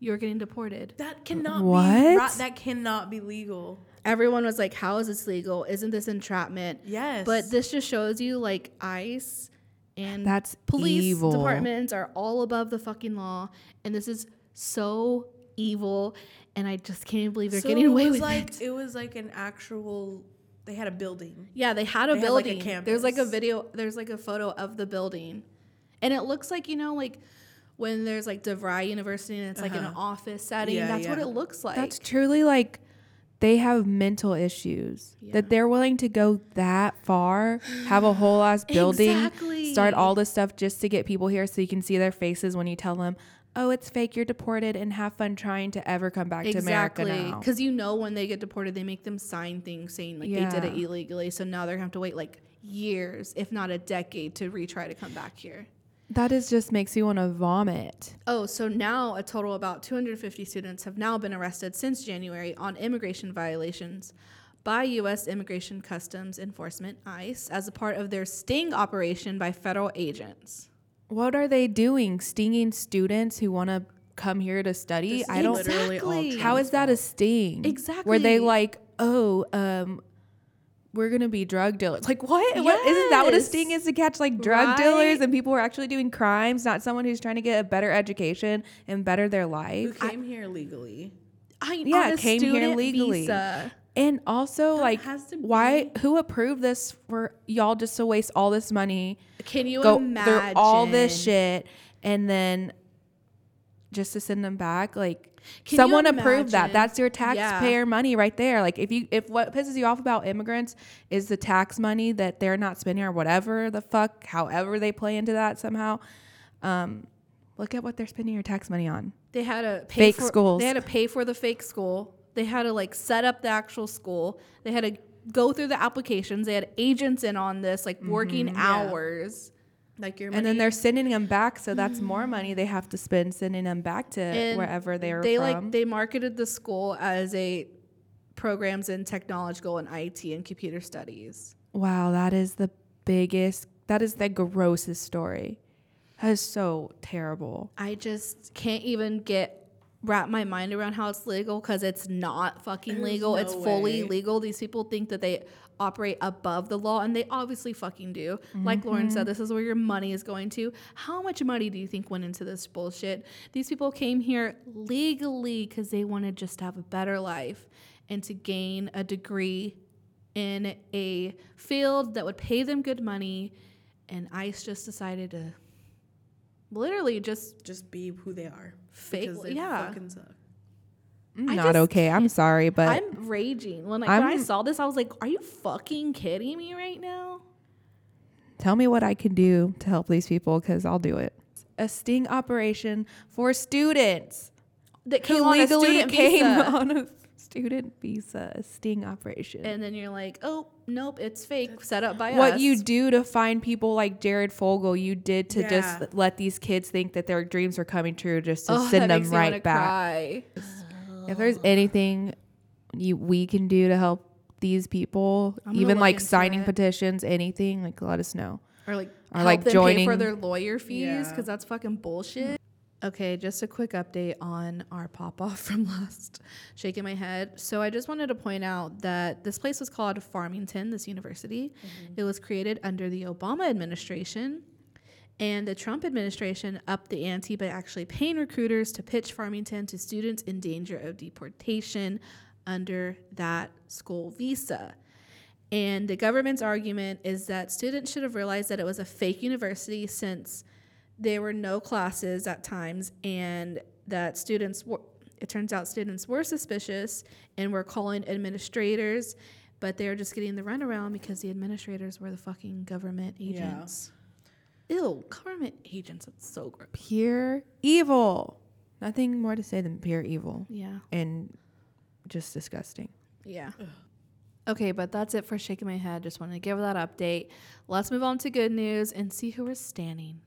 You're getting deported. That cannot be What? right. That cannot be legal. Everyone was like, how is this legal? Isn't this entrapment? Yes. But this just shows you like ICE and That's police evil. departments are all above the fucking law, and this is so evil. And I just can't believe they're So getting away was with like it. it was like an actual. They had a building. Yeah, they had a they had, like, a building. there's like a video. There's like a photo of the building, and it looks like you know like when there's like DeVry University and it's like an office setting. Uh-huh. Yeah, that's what it looks like. That's truly like they have mental issues that they're willing to go that far, have a whole ass building, Exactly. start all this stuff just to get people here so you can see their faces when you tell them, "Oh, it's fake. You're deported," and have fun trying to ever come back to America Exactly. now. Because you know when they get deported, they make them sign things saying like they did it illegally. So now they're gonna have to wait like years, if not a decade, to retry to come back here. That is just makes you want to vomit. Oh, so now a total about 250 students have now been arrested since January on immigration violations by U.S. Immigration Customs Enforcement (ICE) as a part of their sting operation by federal agents. What are they doing? Stinging students who want to come here to study? This I don't. literally all Exactly. How is that a sting? Exactly. Were they like, oh, um, we're gonna be drug dealers? Like what? What isn't that what a sting is to catch like drug dealers and people who are actually doing crimes, not someone who's trying to get a better education and better their Who life. came here legally? I, Yeah, on a came here student legally. visa. And also, like, has to why? Who approved this for y'all just to waste all this money, Can you go imagine through all this shit, and then just to send them back? Like, Can someone approved that. That's your Yeah. taxpayer money right there. Like, if you if what pisses you off about immigrants is the tax money that they're not spending or whatever the fuck, however they play into that somehow. Um, look at what they're spending your tax money on. They had to pay Fake for, schools. They had to pay for the fake school. They had to like set up the actual school. They had to go through the applications. They had agents in on this, like working Mm-hmm. hours. Like your and then they're sending them back, so that's more money they have to spend sending them back to And wherever they were they from. like they marketed the school as a programs in technological and IT and computer studies. wow, that is the biggest. That is the grossest story. That is so terrible. I just can't even get wrap my mind around how it's legal because it's not fucking There's legal. it's no fully way. legal. These people think that they operate above the law and they obviously fucking do. Like Lauren said, mm-hmm. this is where your money is going to. How much money do you think went into this bullshit? These people came here legally because they wanted just to have a better life and to gain a degree in a field that would pay them good money. And ICE just decided to literally just just be who they are. Fake- because they yeah. fucking suck. Mm. I'm not just okay. I'm sorry, but I'm raging. When, like, when I saw this, I was like, are you fucking kidding me right now? tell me what I can do to help these people because I'll do it. A sting operation for students That who came on a legally student came visa. on a student visa, sting operation. And then you're like, oh, nope, it's fake, set up by us. what you do to find people like Jared Fogle, you did to Yeah. just let these kids think that their dreams were coming true, just to Oh, send them makes me wanna right back. If there's anything you we can do to help these people, I'm even like signing it. petitions, anything, like let us know. Or like, Or, help like, them pay joining- for their lawyer fees Yeah. because that's fucking bullshit. Okay, just a quick update on our pop off from last shaking my head. So I just wanted to point out that this place was called Farmington, this university. Mm-hmm. It was created under the Obama administration. And the Trump administration upped the ante by actually paying recruiters to pitch Farmington to students in danger of deportation under that school visa. And the government's argument is that students should have realized that it was a fake university since there were no classes at times and that students were it turns out students were suspicious and were calling administrators but they were just getting the runaround because the administrators were the fucking government agents. Yeah. agents ew government agents that's so gross Pure evil. Nothing more to say than pure evil yeah and just disgusting. Yeah. Okay, but that's it for shaking my head. Just wanted to give that update. Let's move on to good news and see who we're standing.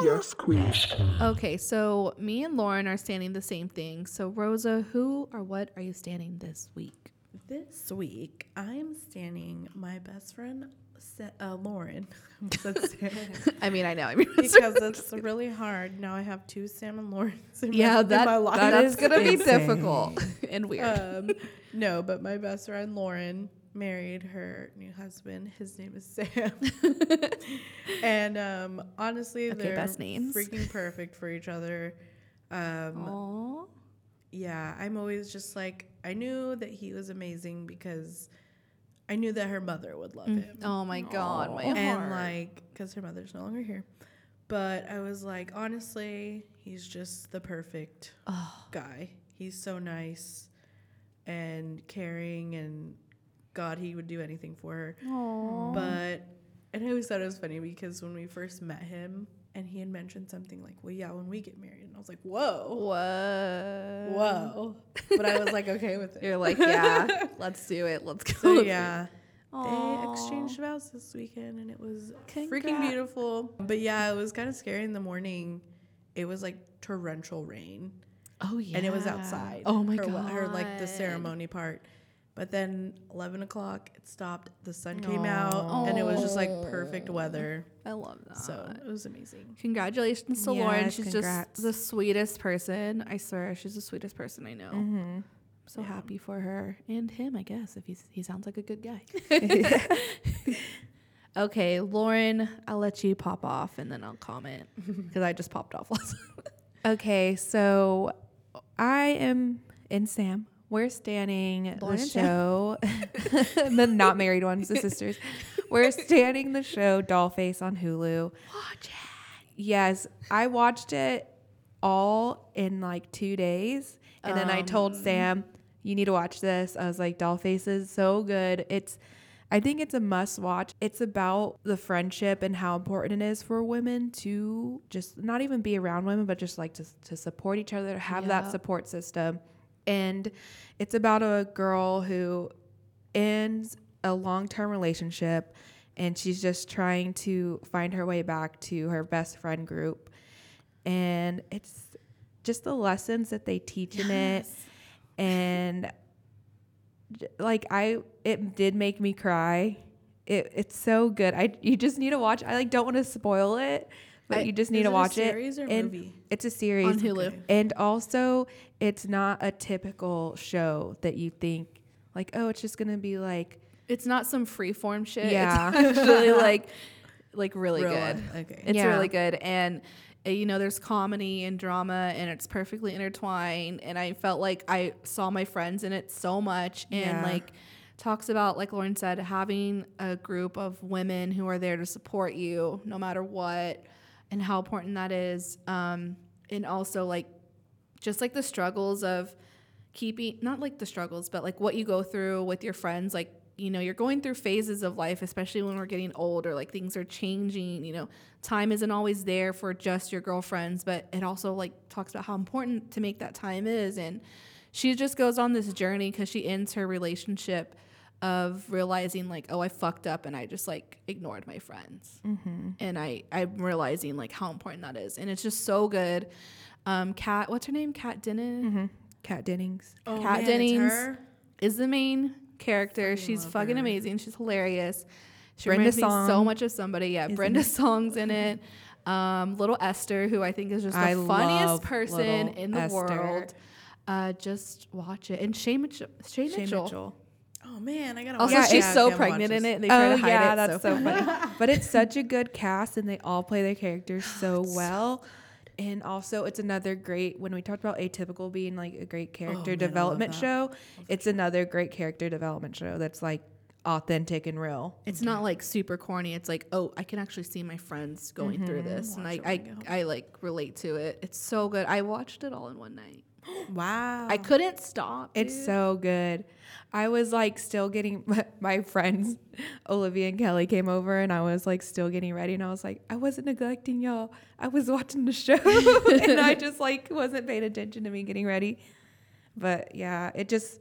Yes, queen. Okay, so me and Lauren are standing the same thing. So Rosa, who or what are you standing this week? This week, I'm standing my best friend, uh, Lauren. I said Sam. I mean, I know. I mean, because it's really hard. Now I have two Sam and Laurens in, yeah, my, in that, my life. that's gonna be difficult and weird. um, no, but my best friend Lauren married her new husband. His name is Sam. and um, honestly, Okay, they're best names. freaking perfect for each other. Um, Aw. yeah, I'm always just like I knew that he was amazing because I knew that her mother would love him. Oh my god, my and heart. like because her mother's no longer here but i was like honestly he's just the perfect guy he's so nice and caring and god he would do anything for her but and i always thought it was funny because when we first met him and he had mentioned something like well yeah when we get married and i was like whoa Whoa. whoa but i was like okay with it You're like, yeah, let's do it. Let's go. so it. yeah they exchanged vows this weekend and it was freaking beautiful. But yeah, it was kind of scary in the morning. It was like torrential rain Oh yeah. and it was outside. Oh my her, god. Her like the ceremony part. But then 11 o'clock, it stopped. The sun came out and it was just like perfect weather. I love that. So it was amazing. Congratulations to Lauren. She's congrats. just the sweetest person. I swear, she's the sweetest person I know. Mm-hmm. I'm so happy for her and him, I guess, if he's he sounds like a good guy. okay, Lauren, I'll let you pop off and then I'll comment because I just popped off last. Okay, so I am in Sam. We're standing Lauren the show, the not married ones, the sisters. We're standing the show Dollface on Hulu. Watch it. Yes, I watched it all in like two days, and then I told um. Sam, "You need to watch this." I was like, "Dollface is so good. It's, I think it's a must watch. It's about the friendship and how important it is for women to just not even be around women, but just like to to support each other, have Yeah. that support system." And it's about a girl who ends a long term relationship and she's just trying to find her way back to her best friend group. And it's just the lessons that they teach in it. And like I it did make me cry. It it's so good. I you just need to watch. I like don't want to spoil it, but I- you just need to it a watch series it. or and movie? It's a series On Hulu. And also, it's not a typical show that you think like, oh, it's just gonna be like, It's not some freeform shit. Yeah. It's actually like like really Real good. life, okay. It's Yeah. really good. And uh, you know, there's comedy and drama and it's perfectly intertwined. And I felt like I saw my friends in it so much and Yeah. like talks about like Lauren said, having a group of women who are there to support you no matter what and how important that is. Um and also like just like the struggles of keeping not like the struggles but like what you go through with your friends like you know you're going through phases of life especially when we're getting older like things are changing you know time isn't always there for just your girlfriends but it also like talks about how important to make that time is and she just goes on this journey because she ends her relationship of realizing like oh i fucked up and i just like ignored my friends and i i'm realizing like how important that is and it's just so good um kat what's her name kat denon Kat Dennings. Oh, Kat man, it's Dennings is the main character. She's fucking her. amazing. She's hilarious. She Brenda reminds me so much of somebody. Yeah, Brenda it. Song's in it. Um, little Esther, who I think is just the I funniest person in the Esther. world. Uh, just watch it. And Shay Mitchell. Shay Shay Mitchell. Mitchell. Oh man, I gotta. Also, Yeah, she's it's- so pregnant watched in it. And they try Oh to hide yeah, it. that's so so funny. but it's such a good cast, and they all play their characters oh, so well. And also, it's another great when we talked about atypical being like a great oh, character man, I love development that. show. It's another great character development show that's like authentic and real. It's not like super corny. It's like, oh, I can actually see my friends going through mm-hmm. this, and I, I, I like relate to it. It's so good. I watched it all in one night. Wow. I couldn't stop. It's dude. so good. I was like still getting my friends, Olivia and Kelly came over, and I was like still getting ready, and I was like, I wasn't neglecting y'all. I was watching the show, and I just like wasn't paying attention to me getting ready. But yeah, it just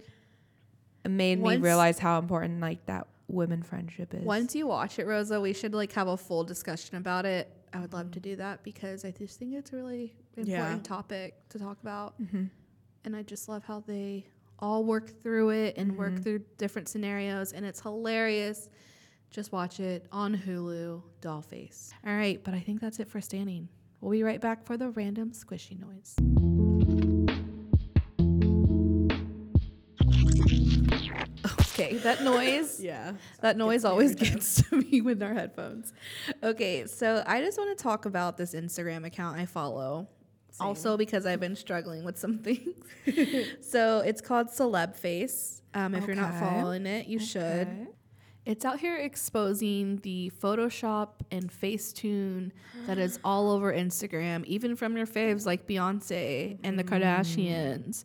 made Once- me realize how important like that women friendship is. Once you watch it, Rosa, we should like have a full discussion about it. I would love to do that because I just think it's a really important Yeah. topic to talk about. Mm-hmm. And I just love how they all work through it and work mm-hmm. through different scenarios, and it's hilarious. Just watch it on Hulu, Dollface. All right, but I think that's it for standing. We'll be right back for the random squishy noise. Okay, that noise. Yeah. That noise always gets to me with our headphones. Okay, so I just want to talk about this Instagram account I follow. Also, because I've been struggling with some things. so it's called Celeb Face. Um, if you're not following it, you should. It's out here exposing the Photoshop and Facetune that is all over Instagram, even from your faves like Beyonce and the Kardashians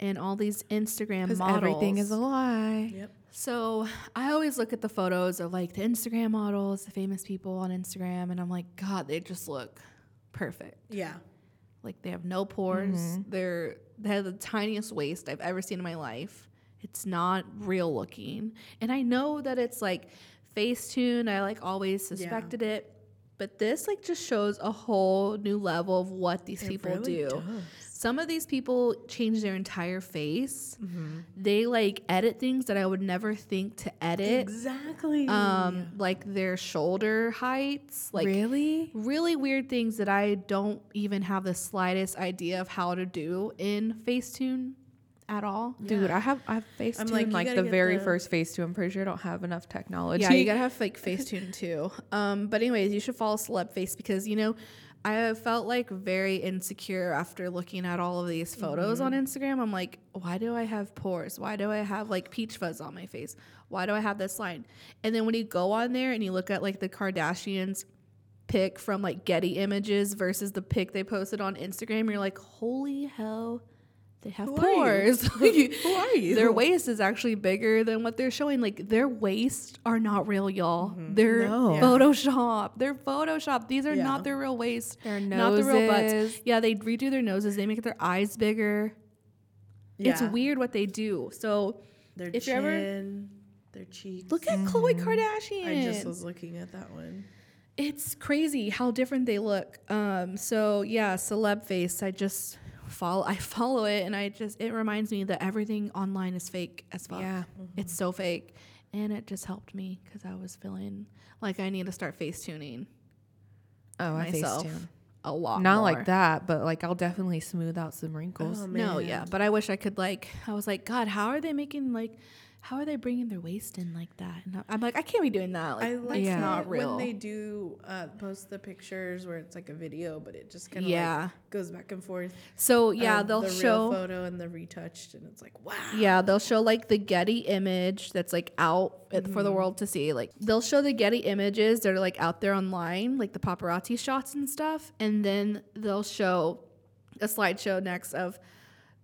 and all these Instagram Because models. everything is a lie. Yep. So I always look at the photos of like the Instagram models, the famous people on Instagram, and I'm like, God, they just look perfect. Yeah. Like they have no pores. Mm-hmm. They're they have the tiniest waist I've ever seen in my life. It's not real looking, and I know that it's like Facetune. I like always suspected it, but this like just shows a whole new level of what these people really do. does. Some of these people change their entire face. Mm-hmm. They like edit things that I would never think to edit. Exactly. Um, like their shoulder heights, like really? really weird things that I don't even have the slightest idea of how to do in Facetune at all. Dude, I have I have Facetune I'm like, like, the very the- first Facetune. I'm pretty sure I don't have enough technology. Yeah, you gotta have like Facetune too. Um, but anyways, you should follow Celeb Face because you know I felt like very insecure after looking at all of these photos on mm-hmm. Instagram. I'm like, why do I have pores? Why do I have like peach fuzz on my face? Why do I have this line? And then when you go on there and you look at like the Kardashians pic from like Getty Images versus the pic they posted on Instagram, you're like, holy hell, they have Who are you? pores. Who are you? Their waist is actually bigger than what they're showing. Like their waists are not real, y'all. They're No. Yeah. Photoshop. They're Photoshop. These are Yeah. not their real waists. Their Not the real butts. noses. Yeah, they redo their noses. They make their eyes bigger. It's weird what they do. So Their if you're ever- chin. Their cheeks. Look at Khloe Kardashian. I just was looking at that one. it's crazy how different they look. Um, so yeah, celeb face. I just follow. I follow it, and I just it reminds me that everything online is fake as fuck. Yeah. it's so fake, and it just helped me because I was feeling like I need to start face tuning Oh, I myself Facetune. a lot. Not more. like that, but like I'll definitely smooth out some wrinkles. Oh, No, yeah, but I wish I could like. I was like, God, how are they making like? How are they bringing their waist in like that? And I'm like, I can't be doing that. Like, I like Yeah. not real. when they do uh, post the pictures where it's like a video, but it just kind of Yeah. like goes back and forth. so yeah, of they'll the show. photo and the retouched, and it's like wow. Yeah, they'll show like the Getty image that's like out it- for the world to see. Like they'll show the Getty images that are like out there online, like the paparazzi shots and stuff, and then they'll show a slideshow next of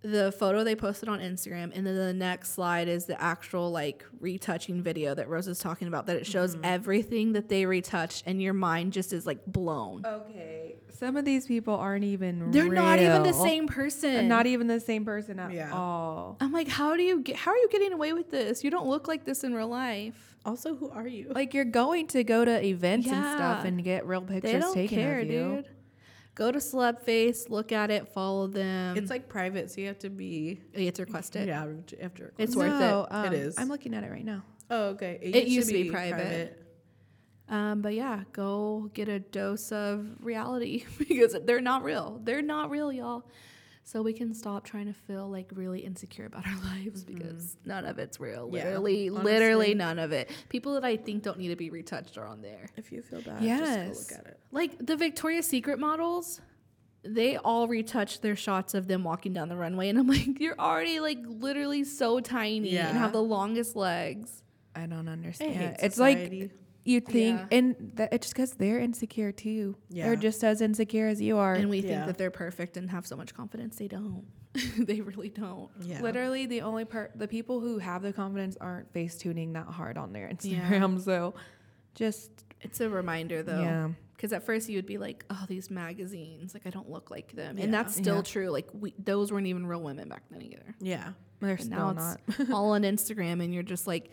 the photo they posted on Instagram, and then the next slide is the actual like retouching video that Rose is talking about. That it shows mm-hmm. everything that they retouched, and your mind just is like blown. Okay. Some of these people aren't even They're not even the same person. And not even the same person at Yeah. all. I'm like, how do you get? How are you getting away with this? You don't look like this in real life. Also, who are you? Like you're going to go to events and stuff and get real They pictures don't taken care, of you. dude. Go to Celeb Face, look at it, follow them. it's like private, so you have to be. you have to request it. Yeah, after It's worth it. um, It is. I'm looking at it right now. Oh, okay. It used to be private. Um, but yeah, go get a dose of reality because they're not real. They're not real, y'all. So we can stop trying to feel like really insecure about our lives mm-hmm. because none of it's real. Yeah, Literally, honestly. literally none of it. People that I think don't need to be retouched are on there. If you feel bad, Yes. just go look at it. Like the Victoria's Secret models, they all retouched their shots of them walking down the runway, and I'm like, you're already like literally so tiny and have the longest legs. I don't I understand. hate it's like. You think, Yeah. and that, it's just because they're insecure too. Yeah. They're just as insecure as you are. And we think Yeah. that they're perfect and have so much confidence. They don't. they really don't. yeah. Literally, the only part, the people who have the confidence aren't face tuning that hard on their Yeah. Instagram. So, just It's a reminder though. yeah, Because at first you would be like, oh, these magazines, like I don't look like them. Yeah. And that's still Yeah. true. Like we, those weren't even real women back then either. Yeah. they're And now still it's not. all on Instagram and you're just like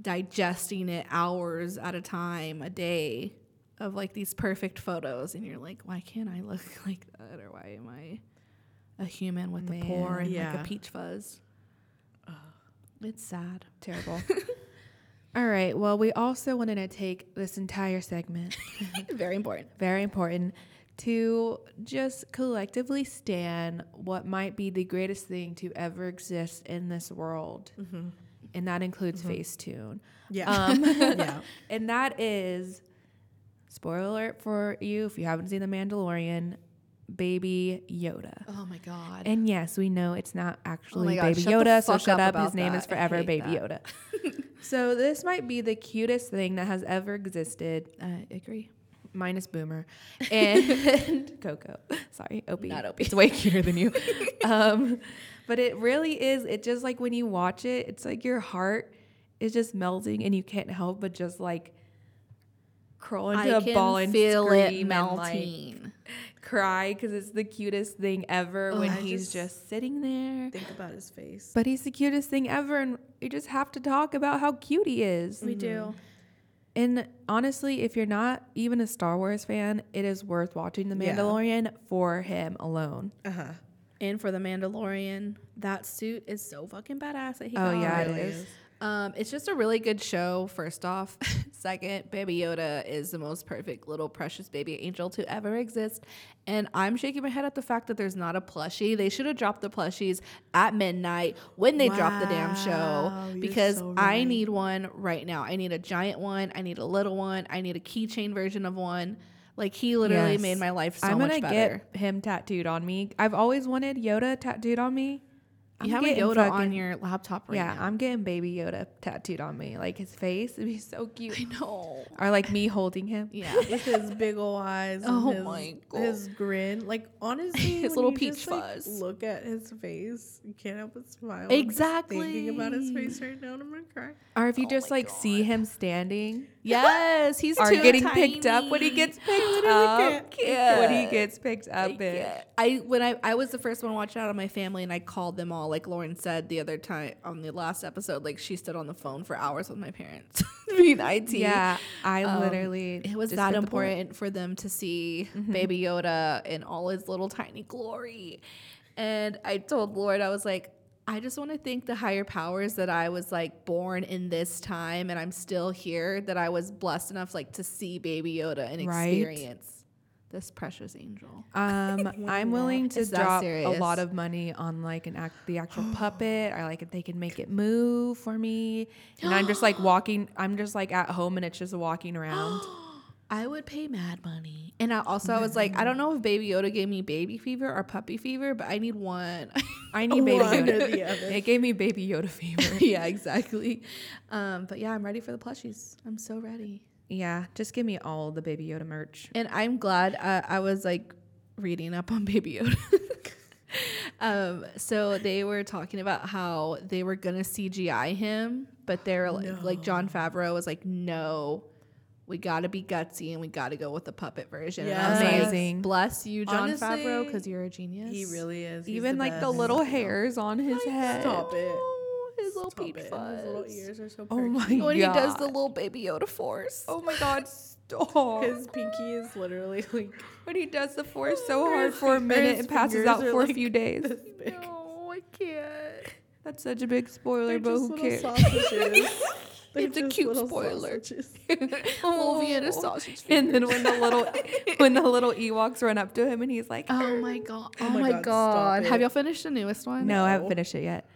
digesting it hours at a time, a day of like these perfect photos. And you're like, why can't I look like that? Or why am I a human with a pore Man, and like a peach fuzz? It's sad. Terrible. All right. Well, we also wanted to take this entire segment, Very important. very important, to just collectively stand what might be the greatest thing to ever exist in this world. Mm-hmm. And that includes Facetune. Yeah. Um, yeah. and that is, spoiler alert for you if you haven't seen The Mandalorian, Baby Yoda. Oh my God. And yes, we know it's not actually God, Baby Yoda, so shut up up. His name that. is forever Baby that. Yoda. so this might be the cutest thing that has ever existed, I agree. minus Boomer and Coco. Sorry, Opie. Not Opie. It's way cuter than you. um, but it really is. It just like when you watch it, it's like your heart is just melting, and you can't help but just like crawl into I a can ball and feel scream it and like cry because it's the cutest thing ever when I he's just- just sitting there. Think about his face. But he's the cutest thing ever, and you just have to talk about how cute he is. we do. And honestly, if you're not even a Star Wars fan, it is worth watching The Yeah. Mandalorian for him alone. Uh huh. And for the Mandalorian, that suit is so fucking badass that he Oh, got. yeah, it Really is. is. Um, it's just a really good show. First off, second, Baby Yoda is the most perfect little precious baby angel to ever exist, and I'm shaking my head at the fact that there's not a plushie. They should have dropped the plushies at midnight when they dropped the damn show you're because so I need one right now. I need a giant one. I need a little one. I need a keychain version of one. Like he literally Yes. made my life so much better. I'm gonna better. get him tattooed on me. I've always wanted Yoda tattooed on me. you I'm have a Yoda on your laptop right yeah, now. I'm getting baby Yoda tattooed on me. Like his face would be so cute. I know. Or like me holding him. Yeah. With his big old eyes. And Oh his, my God. His grin. Like, honestly, His little you peach just, like, fuzz. look at his face. You can't help but smile. Exactly. Thinking about his face right now, and I'm to cry. Or if you Oh just like see him standing Yes, he's are getting picked up when he gets picked up. When he gets picked up, I. I when I I was the first one watching out of my family, and I called them all. Like Lauren said the other time on the last episode, like she stood on the phone for hours with my parents, being IT. Yeah, I Um, literally. It was that the important for them to see Baby Yoda in all his little tiny glory. And I told Lord, I was like, I just want to thank the higher powers that I was like born in this time and I'm still here, that I was blessed enough like to see Baby Yoda and Right. experience this precious angel. Um, I'm willing to It's drop a lot of money on like an act, the actual puppet. I like if they can make it move for me, and I'm just like walking. I'm just like at home, and it's just walking around. I would pay mad money. And I also I was like, I don't know if Baby Yoda gave me baby fever or puppy fever, but I need one. I need baby One or Yoda. the other. It gave me baby Yoda fever. yeah, exactly. Um, but yeah, I'm ready for the plushies. I'm so ready. yeah, just give me all the baby Yoda merch. And I'm glad uh, I was like reading up on Baby Yoda. um, so they were talking about how they were gonna CGI him, but they're like, like Jon Favreau was like, no. We got to be gutsy and we got to go with the puppet version. And I was like, Amazing. Bless you, Jon Honestly, Favreau, because you're a genius. He really is. He's Even like the little hairs on his head. Stop it. Oh, his little Stop peach it. fuzz. His little ears are so Oh perky. my When he does the little Baby Yoda force. Oh my god, stop. His pinky is literally like When he does the force oh so hard for a minute his and passes out are, for a few days. this. No, I can't. That's such a big spoiler, They're but just who cares? sausages. They're It's a just cute little spoiler. sausages. Little Vienna oh. sausage. And then when the little when the little Ewoks run up to him and he's like, Oh, oh my god! Oh, oh, my my God, god! Have y'all finished the newest one? "No, I haven't finished it yet."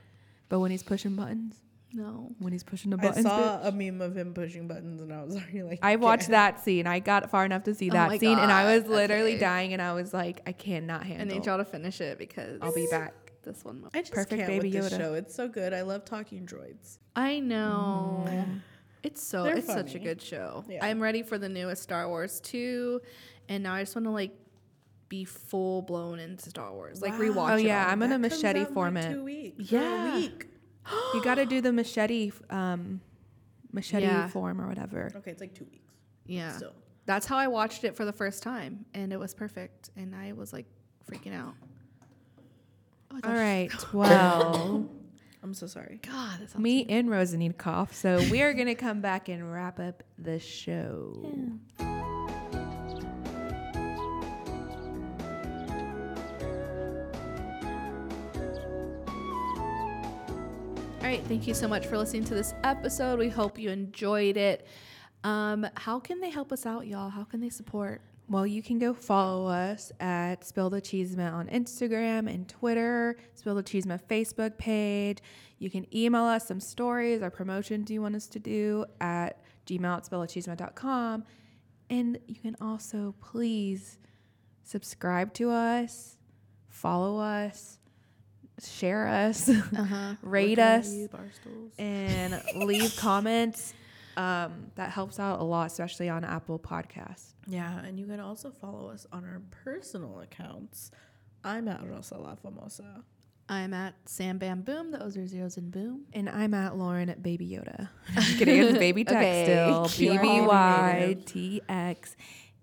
But when he's pushing buttons, no. when he's pushing the buttons. I buttons, saw bitch. a meme of him pushing buttons, and I was already like, I watched "Okay." that scene. I got far enough to see Oh that my scene, and I was literally okay. dying. And I was like, I cannot handle. I need y'all to finish it because I'll be back. This one. I just Perfect can't baby with this show. It's so good. I love talking droids. I know. It's so. They're it's such a funny. good show. Yeah. I'm ready for the newest Star Wars too, and now I just want to like be full blown into Star Wars, like rewatch. Oh it yeah, all. I'm gonna That comes machete out in, like, format. two weeks. Yeah. Yeah, a week. you got to do the machete, um, machete Yeah. form or whatever. Okay, it's like two weeks. Yeah. Still. That's how I watched it for the first time, and it was perfect, and I was like freaking out. Oh, I thought All she- right, well. I'm so sorry. God, that sounds Me and Rosa need cough, so we are gonna come back and wrap up the show. All right, thank you so much for listening to this episode. We hope you enjoyed it. Um, how can they help us out, y'all? How can they support? Well, you can go follow us at Spill the Cheesemate on Instagram and Twitter, Spill the Cheesemate Facebook page. You can email us some stories or promotions you want us to do at gmail at spillthecheesemate.com. And you can also please subscribe to us, follow us, share us, Uh-huh. rate us, and leave comments. Um, that helps out a lot, especially on Apple Podcasts. Yeah, and you can also follow us on our personal accounts. I'm at Rosa La Famosa. I'm at Sam Bam Boom. Those are zeros and boom. And I'm at Lauren at Baby Yoda. Just kidding. It's Baby Tech Okay, still. cute. B B Y T X.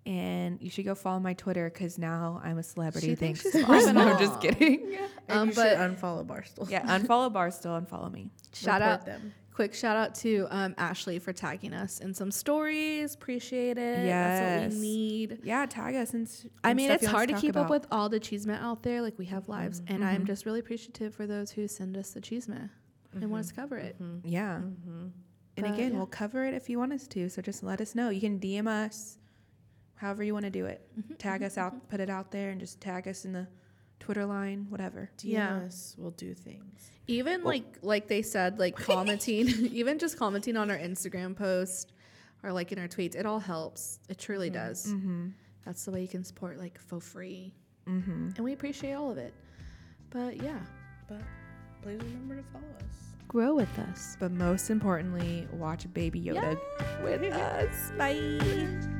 And you should go follow my Twitter because now I'm a celebrity. She thanks. she's to- no, I'm just kidding. And Um, you but- should unfollow Barstool. Yeah, unfollow Barstool, unfollow me. Shout Report out, them. Quick shout out to um, Ashley for tagging us in some stories. Appreciate it. That's what Yes. we need. Yeah, tag us. And s- I and mean, it's you want us hard to talk keep up about. Mm-hmm. with all the cheesemen out there. Like we have lives, mm-hmm. and I'm mm-hmm. just really appreciative for those who send us the cheesemen and want us to mm-hmm. cover it. Yeah. And But, again, yeah. we'll cover it if you want us to. So just let us know. You can DM us, however you want to do it. Tag us out, put it out there, and just tag us in the Twitter line, whatever. Yeah. DMs will do things. Even like like they said, like commenting, even just commenting on our Instagram post or like in our tweets, it all helps. It truly does. Mm-hmm. That's the way you can support like for free, Mm-hmm. and we appreciate all of it. But yeah, But please remember to follow us. grow with us. But most importantly, watch Baby Yoda with us. Bye.